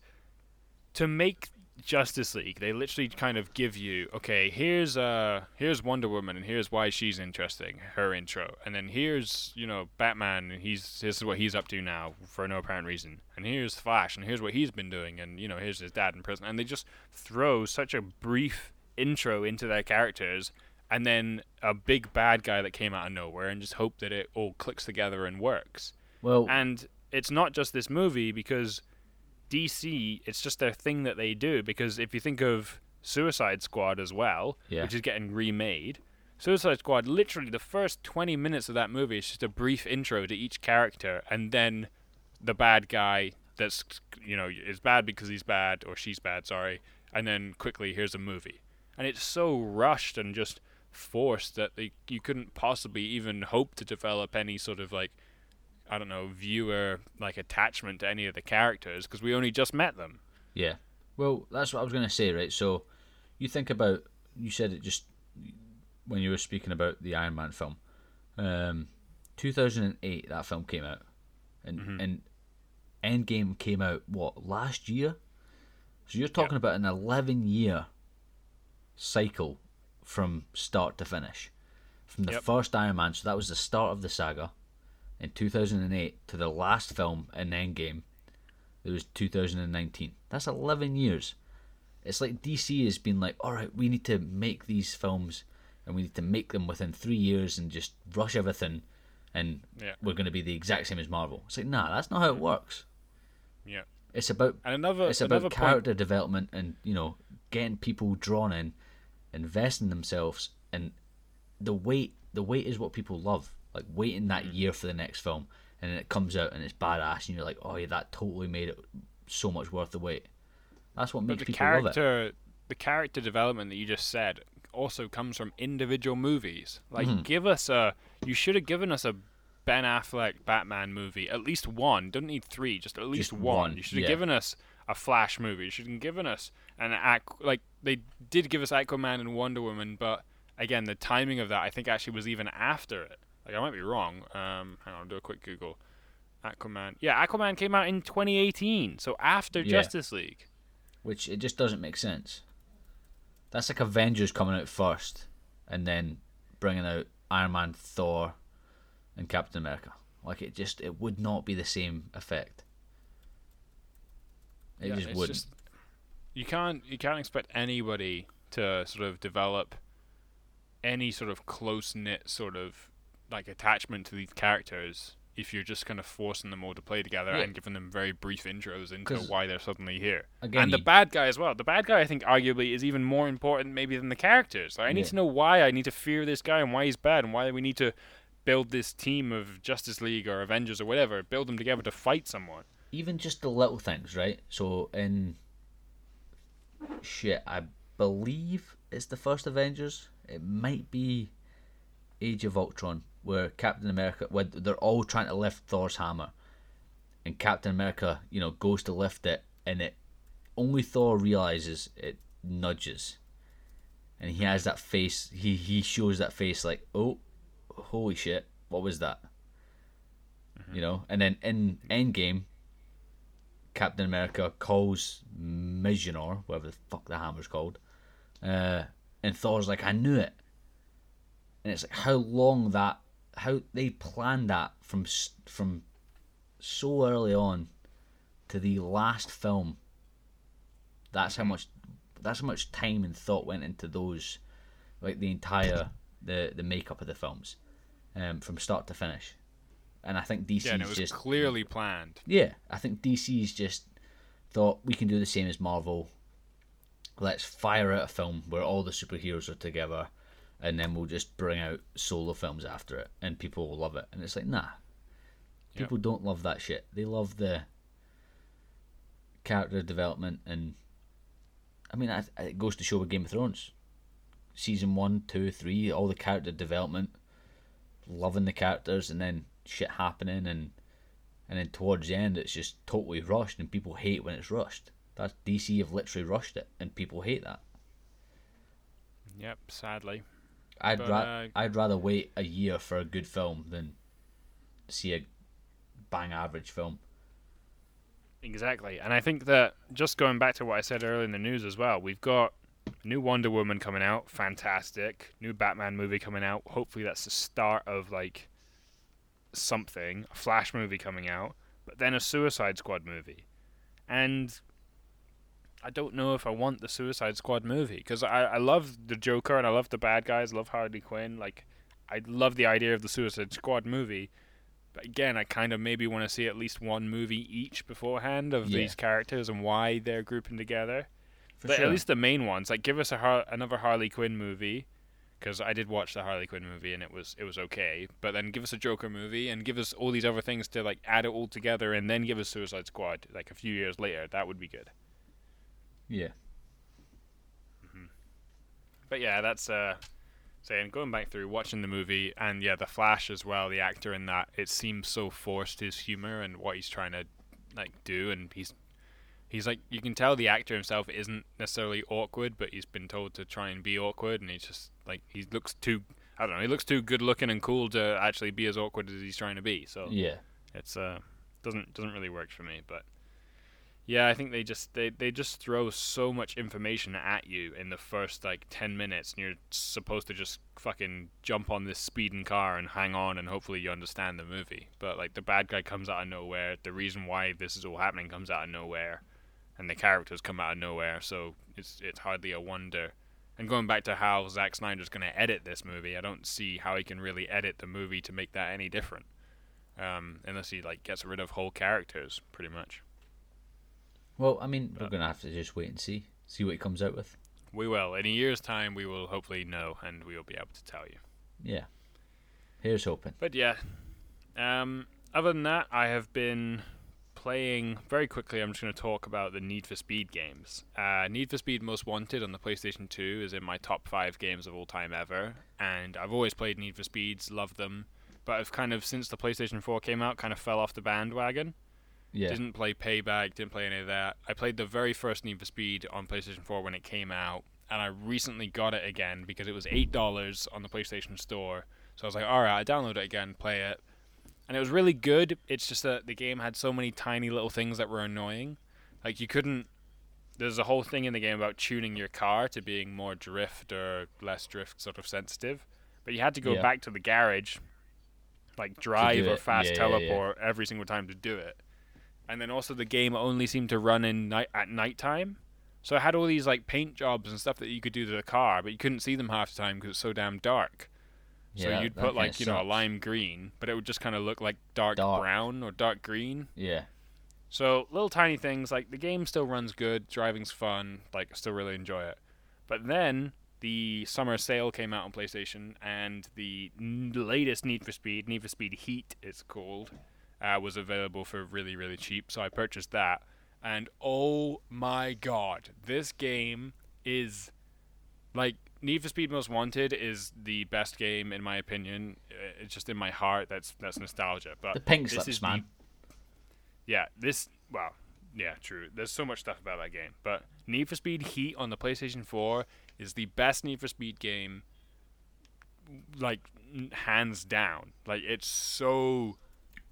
to make Justice League. They literally kind of give you, okay, here's uh here's Wonder Woman and here's why she's interesting, her intro, and then here's you know Batman and he's this is what he's up to now for no apparent reason, and here's Flash and here's what he's been doing, and you know here's his dad in prison, and they just throw such a brief intro into their characters and then a big bad guy that came out of nowhere and just hope that it all clicks together and works. Well, And it's not just this movie because DC, it's just their thing that they do. Because if you think of Suicide Squad as well, Yeah. which is getting remade, Suicide Squad, literally the first 20 minutes of that movie is just a brief intro to each character, and then the bad guy that's, you know, is bad because he's bad, or she's bad, sorry, and then quickly, here's a movie. And it's so rushed and just forced that they, you couldn't possibly even hope to develop any sort of like I don't know, viewer like attachment to any of the characters because we only just met them. Yeah. Well, that's what I was going to say, right? So, you think about, you said it just when you were speaking about the Iron Man film. Um, 2008, that film came out. And, and Endgame came out, what, last year? So, you're talking about an 11 year cycle from start to finish. From the Yep. first Iron Man, so that was the start of the saga in 2008 to the last film in Endgame it was 2019. That's 11 years. It's like DC has been like, all right, we need to make these films and we need to make them within three years and just rush everything and Yeah. we're going to be the exact same as Marvel. It's like, nah, that's not how it works. Yeah. It's about And another it's another about point, character development and you know getting people drawn in, investing themselves, and the weight The weight is what people love. Like waiting that Mm. year for the next film, and then it comes out and it's badass, and you're like, oh yeah, that totally made it so much worth the wait. That's what but makes the people love it. character the character development that you just said also comes from individual movies. Like Mm-hmm. give us a you should have given us a Ben Affleck Batman movie, at least one. Don't need three, just at least Just one. one, You should have yeah. given us a Flash movie. You should have given us an Aqu- like they did give us Aquaman and Wonder Woman, but again, the timing of that I think actually was even after it. Like I might be wrong. Um, hang on, I'll do a quick Google. Aquaman. Yeah, Aquaman came out in 2018, so after Yeah. Justice League. which it just doesn't make sense. That's like Avengers coming out first, and then bringing out Iron Man, Thor, and Captain America. Like it just it would not be the same effect. It Yeah, just wouldn't. just- you can't you can't expect anybody to sort of develop any sort of close knit sort of like attachment to these characters if you're just kind of forcing them all to play together Yeah. and giving them very brief intros into why they're suddenly here. again, and the bad guy as well. The bad guy I think arguably is even more important maybe than the characters. Like, I need Yeah. to know why I need to fear this guy and why he's bad and why we need to build this team of Justice League or Avengers or whatever, build them together to fight someone. even just the little things, right? So in shit, I believe it's the first Avengers. It might be Age of Ultron, where Captain America, when they're all trying to lift Thor's hammer, and Captain America, you know, goes to lift it, and it only Thor realizes it nudges, and he has that face. He he shows that face like, oh, holy shit, what was that? You know, and then in Endgame, Captain America calls Mjolnir, whatever the fuck the hammer's called, uh, and Thor's like, I knew it. And it's like how long that, how they planned that from from so early on to the last film. That's how much, that's how much time and thought went into those, like the entire the the makeup of the films, um, from start to finish. And I think DC's Yeah, and it was just clearly planned. yeah, I think DC's just thought we can do the same as Marvel. Let's fire out a film where all the superheroes are together, and then we'll just bring out solo films after it, and people will love it. And it's like, nah, Yep. people don't love that shit. They love the character development, and I mean, I, it goes to show with Game of Thrones, season one, two, three, all the character development, loving the characters, and then shit happening, and and then towards the end it's just totally rushed and people hate when it's rushed that's dc have literally rushed it and people hate that Yep, sadly. I'd But, ra- uh, i'd rather wait a year for a good film than see a bang average film Exactly. And I think that just going back to what I said earlier in the news as well, we've got new Wonder Woman coming out, fantastic. New Batman movie coming out. Hopefully that's the start of like something. A Flash movie coming out, but then a Suicide Squad movie. And I don't know if I want the Suicide Squad movie because I, I love the Joker and I love the bad guys, love Harley Quinn. Like, I love the idea of the Suicide Squad movie. But again, I kind of maybe want to see at least one movie each beforehand of Yeah. these characters and why they're grouping together. For but sure. at least the main ones, like give us a Har- another Harley Quinn movie, because I did watch the Harley Quinn movie and it was it was okay. But then give us a Joker movie and give us all these other things to like add it all together, and then give us Suicide Squad like a few years later. That would be good. Yeah. But yeah, that's uh saying going back through watching the movie and yeah, the Flash as well, the actor in that, it seems so forced his humor and what he's trying to like do and he's he's like you can tell the actor himself isn't necessarily awkward, but he's been told to try and be awkward and he's just like he looks too I don't know, he looks too good looking and cool to actually be as awkward as he's trying to be. So Yeah. it's uh doesn't doesn't really work for me, but yeah, I think they just they, they just throw so much information at you in the first like ten minutes, and you're supposed to just fucking jump on this speeding car and hang on, and hopefully you understand the movie. But like the bad guy comes out of nowhere, the reason why this is all happening comes out of nowhere, and the characters come out of nowhere, so it's it's hardly a wonder. And going back to how Zack Snyder's going to edit this movie, I don't see how he can really edit the movie to make that any different um, unless he like gets rid of whole characters, pretty much. Well, I mean, we're gonna have to just wait and see, see what he comes out with. We will. In a year's time, we will hopefully know, and we will be able to tell you. Yeah. Here's hoping. But yeah, um, other than that, I have been playing very quickly. I'm just going to talk about the Need for Speed games. Uh, Need for Speed Most Wanted on the PlayStation 2 is in my top five games of all time ever, and I've always played Need for Speeds, loved them. But I've kind of since the PlayStation 4 came out, kind of fell off the bandwagon. Yeah. Didn't play Payback, didn't play any of that. I played the very first Need for Speed on PlayStation 4 when it came out, and I recently got it again because it was $8 on the PlayStation Store. So I was like, alright, I download it again, play it. And it was really good. It's just that the game had so many tiny little things that were annoying. Like, you couldn't. There's a whole thing in the game about tuning your car to being more drift or less drift sort of sensitive. But you had to go Yeah. back to the garage, like drive or fast Yeah, yeah, yeah. teleport every single time to do it and then also the game only seemed to run in night at nighttime. So it had all these like paint jobs and stuff that you could do to the car, but you couldn't see them half the time because it's so damn dark. So Yeah, you'd put like you know a lime green, but it would just kind of look like dark, Dark. brown or dark green. Yeah. So little tiny things like the game still runs good, driving's fun, like I still really enjoy it. But then the summer sale came out on PlayStation, and the n- latest Need for Speed, Need for Speed Heat, it's called, uh, was available for really really cheap. So I purchased that, and oh my god, this game is like Need for Speed Most Wanted is the best game in my opinion. Uh, It's just in my heart. That's that's nostalgia. But The pink this slips, is the man. yeah, this well, yeah, true. There's so much stuff about that game, but Need for Speed Heat on the PlayStation 4 is the best Need for Speed game like hands down. Like it's so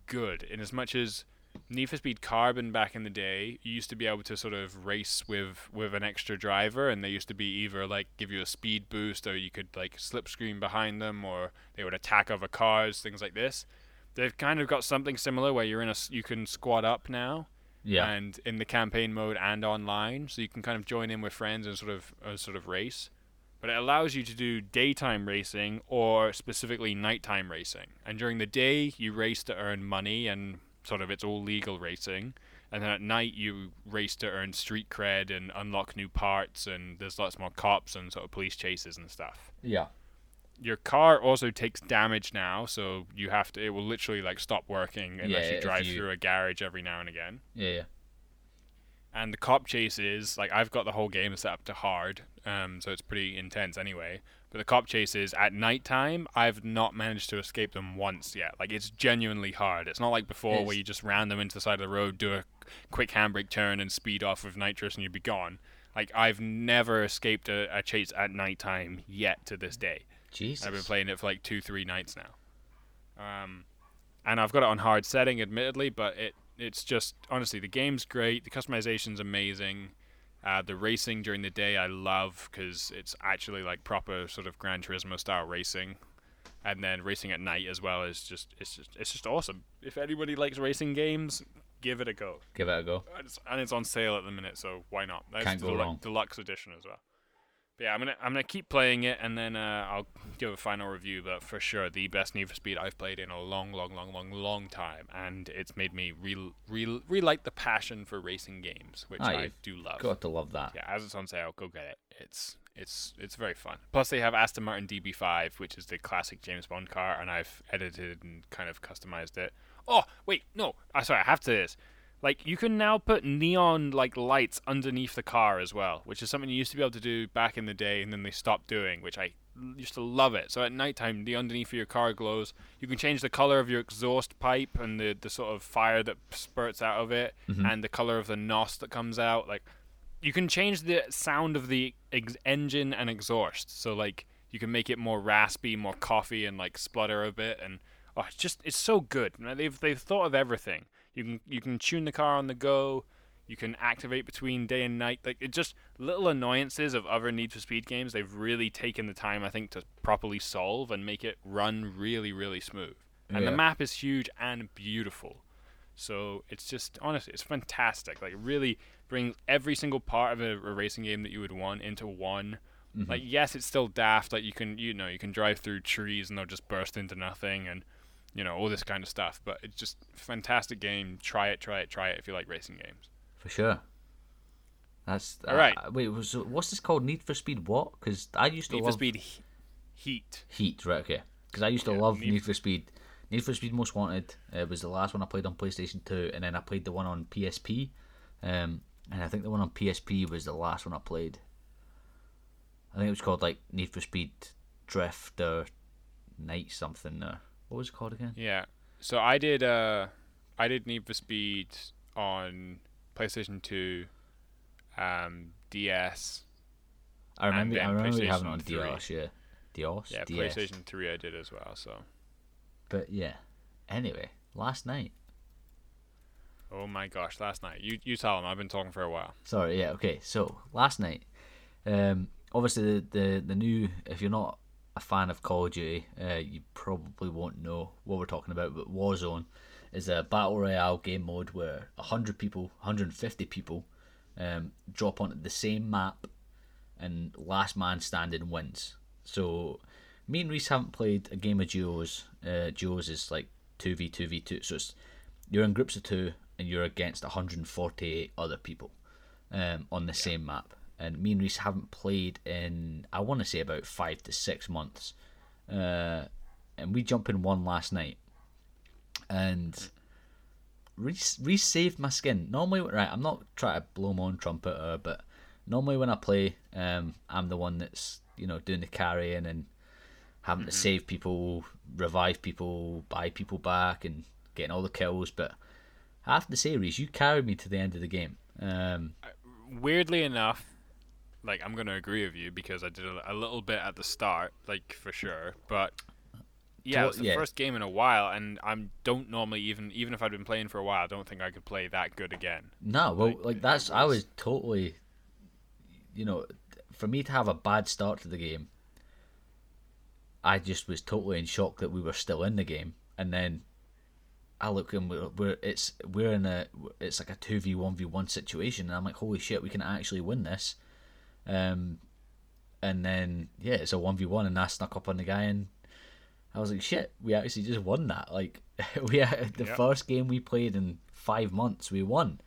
good in as much as Need for Speed Carbon back in the day, you used to be able to sort of race with with an extra driver, and they used to be either like give you a speed boost, or you could like slip screen behind them, or they would attack other cars, things like this. They've kind of got something similar where you're in a you can squad up now, Yeah. and in the campaign mode and online, so you can kind of join in with friends and sort of uh, sort of race. But it allows you to do daytime racing or specifically nighttime racing. And during the day, you race to earn money and sort of it's all legal racing. And then at night, you race to earn street cred and unlock new parts. And there's lots more cops and sort of police chases and stuff yeah. your car also takes damage now, so you have to. It will literally like stop working unless Yeah, you drive you- through a garage every now and again. Yeah. And the cop chases, like I've got the whole game set up to hard, um, so it's pretty intense anyway. But the cop chases at nighttime, I've not managed to escape them once yet. Like it's genuinely hard. It's not like before where you just ran them into the side of the road, do a quick handbrake turn, and speed off with nitrous, and you'd be gone. Like I've never escaped a, a chase at nighttime yet to this day. Jesus. I've been playing it for like two, three nights now. Um, and I've got it on hard setting, admittedly, but it it's just honestly the game's great. The customization's amazing. Uh, the racing during the day I love because it's actually like proper sort of Gran Turismo style racing, and then racing at night as well is just it's just it's just awesome. If anybody likes racing games, give it a go. Give it a go. And it's, and it's on sale at the minute, so why not? That's Can't the go wrong. deluxe edition as well. But yeah, I'm gonna I'm gonna keep playing it, and then uh, I'll give a final review. But for sure, the best Need for Speed I've played in a long, long, long, long, long time, and it's made me real, real, relight the passion for racing games, which I do love. Got to love that. Yeah, as it's on sale, go get it. It's it's it's very fun. Plus, they have Aston Martin DB5, which is the classic James Bond car, and I've edited and kind of customized it. Oh wait, no, I sorry, I have to this. Like you can now put neon like lights underneath the car as well, which is something you used to be able to do back in the day, and then they stopped doing, which I used to love it. So at nighttime, the underneath of your car glows. You can change the color of your exhaust pipe and the the sort of fire that spurts out of it, mm-hmm. and the color of the nos that comes out. Like you can change the sound of the ex- engine and exhaust. So like you can make it more raspy, more coffee, and like splutter a bit. And oh, it's just it's so good. They've they've thought of everything. You can you can tune the car on the go. You can activate between day and night. Like it just little annoyances of other Need for Speed games. They've really taken the time I think to properly solve and make it run really really smooth. And Yeah. the map is huge and beautiful. So it's just honestly, it's fantastic. Like it really brings every single part of a, a racing game that you would want into one. Mm-hmm. Like yes, it's still daft. Like you can you know you can drive through trees and they'll just burst into nothing and you know all this kind of stuff. But it's just fantastic game. Try it, try it, try it if you like racing games. For sure. That's All right. uh, wait, was what's this called? Need for Speed what? Because I used to Need love for Speed He- Heat. Heat, right? Okay. Because I used to Yeah, love Need Need, for Speed. Need for Speed Most Wanted uh, was the last one I played on PlayStation Two, and then I played the one on PSP. Um, and I think the one on PSP was the last one I played. I think it was called like Need for Speed Drift or Night something. Or what was it called again? Yeah. So I did uh I did Need for Speed on PlayStation 2, um, DS. I remember. I remember you having it on DS. Yeah. DS. Yeah, DS. PlayStation 3 I did as well. So. But yeah. Anyway, last night. Oh my gosh! Last night, you you tell him. I've been talking for a while. Sorry, yeah, okay. So last night, um, obviously the, the the new. If you're not a fan of Call of Duty, uh, you probably won't know what we're talking about. But Warzone is a battle royale game mode where hundred people, 150 people, um, drop onto the same map, and last man standing wins. So me and Reese haven't played a game of duos. Uh, duos is like two v two v two. So it's you're in groups of two and you're against 148 other people um, on the same map. And me and Reese haven't played in I want to say about five to six months. Uh, and we jump in one last night, and Reese, Reese saved my skin. Normally, right, I'm not trying to blow my own trumpet, but normally when I play, um, I'm the one that's you know doing the carrying and having to save people, revive people, buy people back, and getting all the kills. But I have to say, Reese, you carried me to the end of the game. Um, Weirdly enough, like I'm gonna agree with you because I did a, a little bit at the start, like for sure. But yeah, it was the yeah. first game in a while, and I don't normally even even if I'd been playing for a while, I don't think I could play that good again. No, well, Like, like, that's I was- was totally, you know, for me to have a bad start to the game, I just was totally in shock that we were still in the game, and then I look and we're, we're it's we're in a it's like a two v one v one situation, and I'm like, holy shit, we can actually win this, um, and then yeah, it's a one v one, and I snuck up on the guy and. I was like, shit, we actually just won that. Like, we the Yep. first game we played in five months, we won.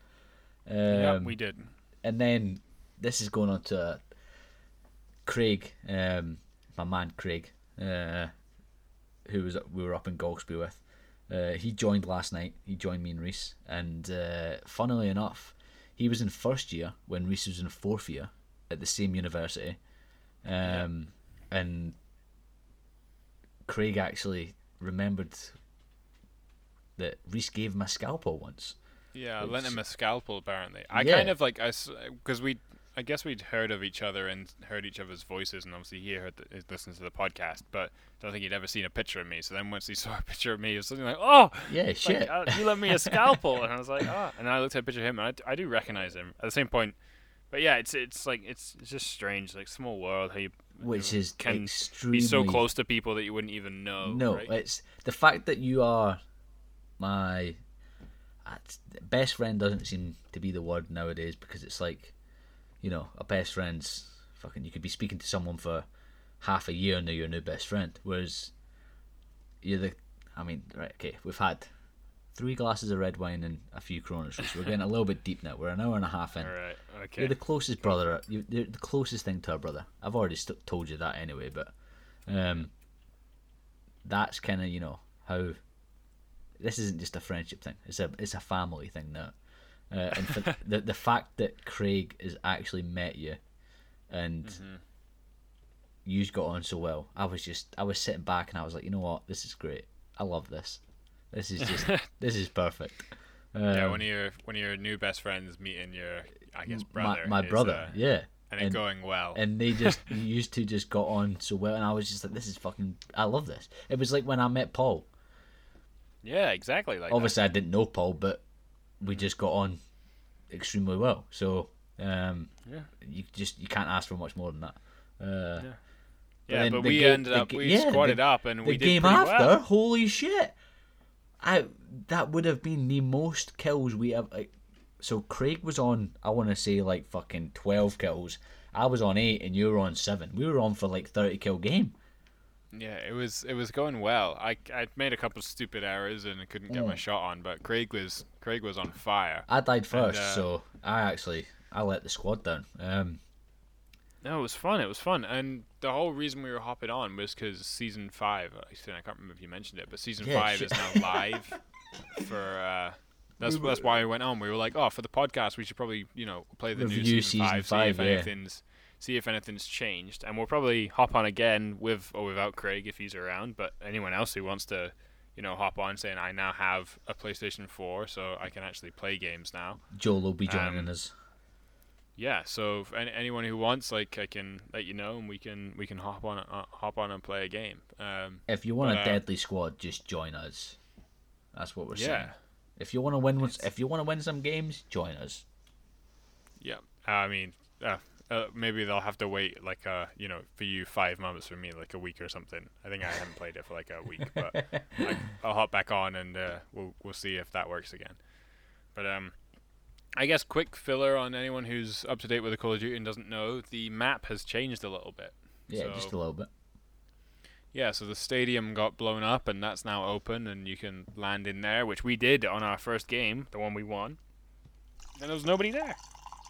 Um, yeah, we did. and then this is going on to uh, Craig, um, my man Craig, uh, who was we were up in Golspie with. Uh, he joined last night. He joined me and Reese, and uh, funnily enough, he was in first year when Reese was in fourth year at the same university, um, and Craig actually remembered that Reese gave him a scalpel once. Yeah, I Which- lent him a scalpel apparently. I Yeah. kind of like I because we I guess we'd heard of each other and heard each other's voices, and obviously he heard the, listens to the podcast, but I don't think he'd ever seen a picture of me. So then once he saw a picture of me, he was something like, "Oh, Yeah, like, shit. uh, you lent me a scalpel," and I was like, "Ah," and then I looked at a picture of him, and I do recognize him. At the same point, but yeah, it's it's like it's it's just strange, like small world, how you Which you is can extremely be so close to people that you wouldn't even know. No, right? it's the fact that you are my uh, best friend doesn't seem to be the word nowadays because it's like, you know, a best friend's fucking. You could be speaking to someone for half a year and they're your new best friend, whereas you're the. I mean, right? Okay, we've had three glasses of red wine and a few Coronas, so we're getting a little bit deep now. We're an hour and a half in. All right, okay. You're the closest brother. You're the closest thing to a brother. I've already st- told you that anyway, but um, that's kind of you know how this isn't just a friendship thing. It's a it's a family thing now. Uh, and for the the fact that Craig has actually met you, and Mm-hmm. you got on so well, I was just I was sitting back and I was like, you know what, this is great. I love this. This is just this is perfect. yeah, Um, one of your one of your new best friends meeting your, I guess, my, brother. my is, brother, uh, yeah. and it going well. and they just used to just got on so well and i was just like this is fucking i love this it was like when i met paul yeah, exactly. Like that. obviously i didn't know paul but we just got on extremely well so um Yeah. you just you can't ask for much more than that uh Yeah. but Yeah, then but we ga- ended up ga- we yeah, squatted the- up and the we did game after well. holy shit i that would have been the most kills we have like so craig was on i want to say like fucking 12 kills i was on 8 and you were on 7 we were on for like 30 kill game Yeah, it was it was going well. I I made a couple stupid errors and I couldn't get my Mm. shot on, but Craig was Craig was on fire. I died first, uh, so I actually I let the squad down. Um, No, it was fun. It was fun, and the whole reason we were hopping on was because season five. I can't remember if you mentioned it, but season Yeah, five shit. is now live for. Uh, that's We were- that's why we went on. We were like, oh, for the podcast, we should probably you know play the new season, season five, five, see if yeah. anything's see if anything's changed, and we'll probably hop on again with or without Craig if he's around. But anyone else who wants to, you know, hop on saying I now have a PlayStation Four, so I can actually play games now. Joel will be joining Um, us. Yeah, so if any, anyone who wants, like, I can let you know, and we can we can hop on uh, hop on and play a game. Um, If you want but, a uh, deadly squad, just join us. That's what we're saying. yeah, If you want to win, ones- if you want to win some games, join us. yeah. I mean, uh, uh, maybe they'll have to wait, like, uh, you know, for you five months for me, like a week or something. I think I haven't played it for like a week, but I, I'll hop back on and uh, we'll we'll see if that works again. But um, I guess quick filler on anyone who's up to date with the Call of Duty and doesn't know, the map has changed a little bit. Yeah, So- just a little bit. Yeah, so the stadium got blown up and that's now open and you can land in there, which we did on our first game, the one we won. And there was nobody there.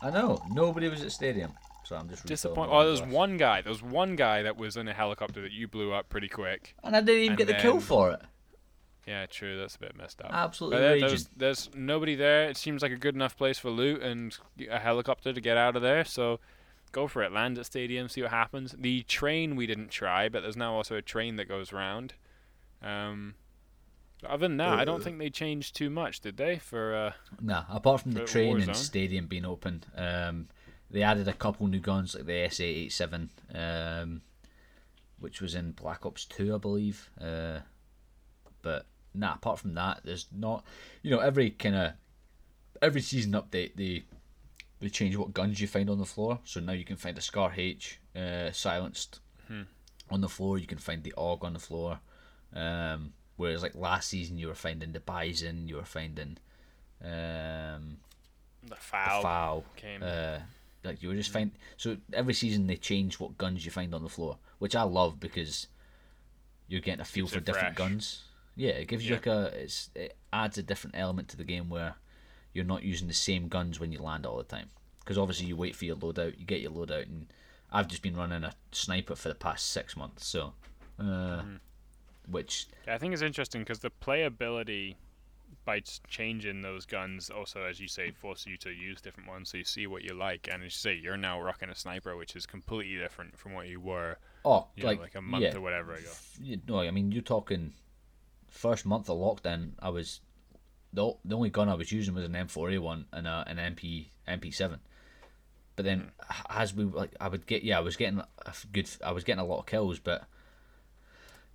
I know nobody was at stadium, so I'm just Disappointed. Oh, there was one guy. There was one guy that was in a helicopter that you blew up pretty quick. and I didn't even and get the kill for it. Yeah, true. That's a bit messed up. Absolutely But there- there's, there's nobody there. It seems like a good enough place for loot and a helicopter to get out of there. So go for it. Land at stadium. See what happens. The train we didn't try, but there's now also a train that goes round. Um, other than that, I don't Uh. think they changed too much, did they? For uh, Nah, apart from the For train and stadium being open, um, they added a couple new guns like the SA87, um, which was in Black Ops 2, I believe. Uh, but nah, apart from that, there's not. You know, every kind of every season update, they they change what guns you find on the floor. So now you can find a Scar H uh, silenced Hmm. on the floor. You can find the AUG on the floor. Um, whereas like last season, you were finding the Bison, you were finding um, the the foul, foul. came. Uh, like you were just find so every season they change what guns you find on the floor, which I love because you're getting a feel Keeps for different fresh. guns. Yeah, it gives you like a it's it adds a different element to the game where you're not using the same guns when you land all the time. Because obviously you wait for your loadout, you get your loadout, and I've just been running a sniper for the past six months, so uh, Mm-hmm. which Yeah, I think it's interesting because the playability by changing those guns also, as you say, forces you to use different ones so you see what you like. And as you say, you're now rocking a sniper, which is completely different from what you were, oh you like know, like a month yeah, or whatever ago. you know, I mean, you're talking first month of lockdown. I was the the only gun I was using was an M4A1 and a, an MP MP7. But then as we like, I would get yeah, I was getting a good, I was getting a lot of kills, but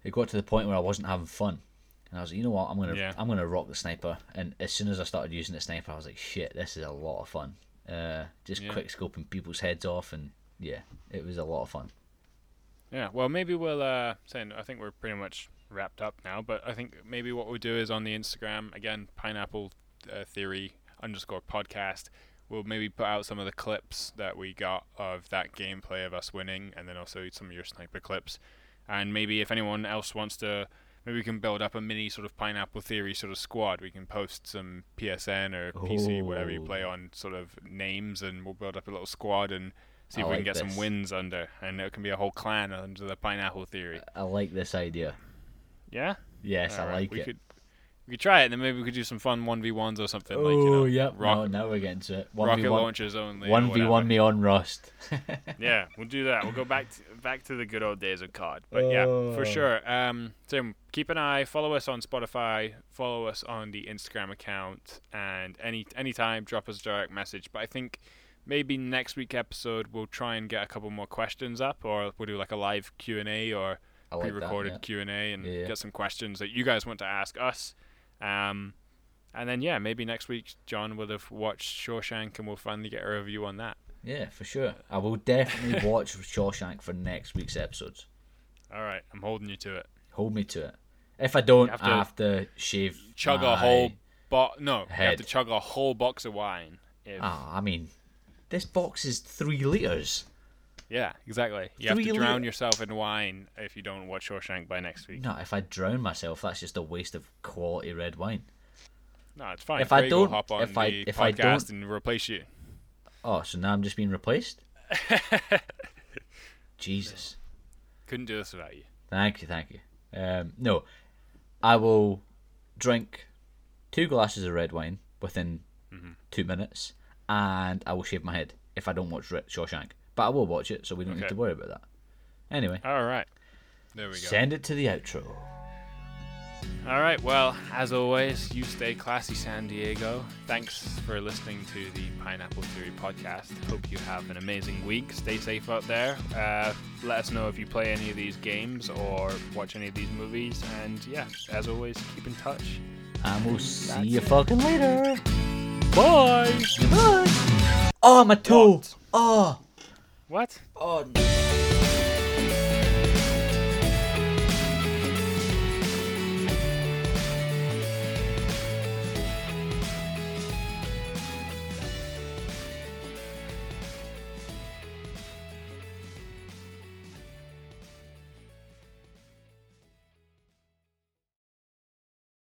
it got to the point where I wasn't having fun. And I was like, you know what, I'm gonna Yeah. I'm gonna rock the sniper. And as soon as I started using the sniper, I was like, shit, this is a lot of fun. Uh, just Yeah. quick scoping people's heads off, and yeah, it was a lot of fun. Yeah, well, maybe we'll. Uh, saying I think we're pretty much wrapped up now, but I think maybe what we'll do is on the Instagram again, pineapple uh, theory underscore podcast. We'll maybe put out some of the clips that we got of that gameplay of us winning, and then also some of your sniper clips. And maybe if anyone else wants to, maybe we can build up a mini sort of pineapple theory sort of squad. We can post some PSN or PC, whatever you play on, sort of names, and we'll build up a little squad and see I if we can get some wins under, and it can be a whole clan under the pineapple theory. I like this idea. Yeah. Yes, I Alright, like we it. Could, we could try it, and then maybe we could do some fun one v ones or something. like, you know, Oh, yep. Rock, no, now we're getting to it. One rocket v one. launchers only. One v one me on Rust. Yeah, we'll do that. We'll go back to, back to the good old days of COD. But yeah, for Oh. sure. Um, so keep an eye. Follow us on Spotify. Follow us on the Instagram account, and any anytime drop us a direct message. But I think maybe next week episode we'll try and get a couple more questions up, or we'll do like a live Q and A or I like pre-recorded yeah. Q and A and Yeah, get some questions that you guys want to ask us. Um, and then yeah, maybe next week John will have watched Shawshank and we'll finally get a review on that. Yeah, for sure. I will definitely watch Shawshank for next week's episodes. All right, I'm holding you to it. Hold me to it. If I don't, have I have to shave. Chug a whole bo- no, you have to chug a whole box of wine. If, Ah, I mean, this box is three liters. Yeah, exactly. You have to drown yourself in wine if you don't watch Shawshank by next week. No, if I drown myself, that's just a waste of quality red wine. No, it's fine. If I Craig will don't- hop on if I- the if I podcast don't- and replace you. Oh, so now I'm just being replaced? Jesus. Couldn't do this without you. Thank you, thank you. Um, no, I will drink two glasses of red wine within Mm-hmm. two minutes, and I will shave my head if I don't watch Re- Shawshank. But I will watch it, so we don't need to worry about that. Anyway, All right. There we go. send it to the outro. All right. Well, as always, you stay classy, San Diego. Thanks for listening to the Pineapple Theory podcast. Hope you have an amazing week. Stay safe out there. Uh, let us know if you play any of these games or watch any of these movies. And yeah, as always, keep in touch. And we'll see That's you it. fucking later. Bye. Goodbye. Oh, my toe. What? Oh. What? Oh.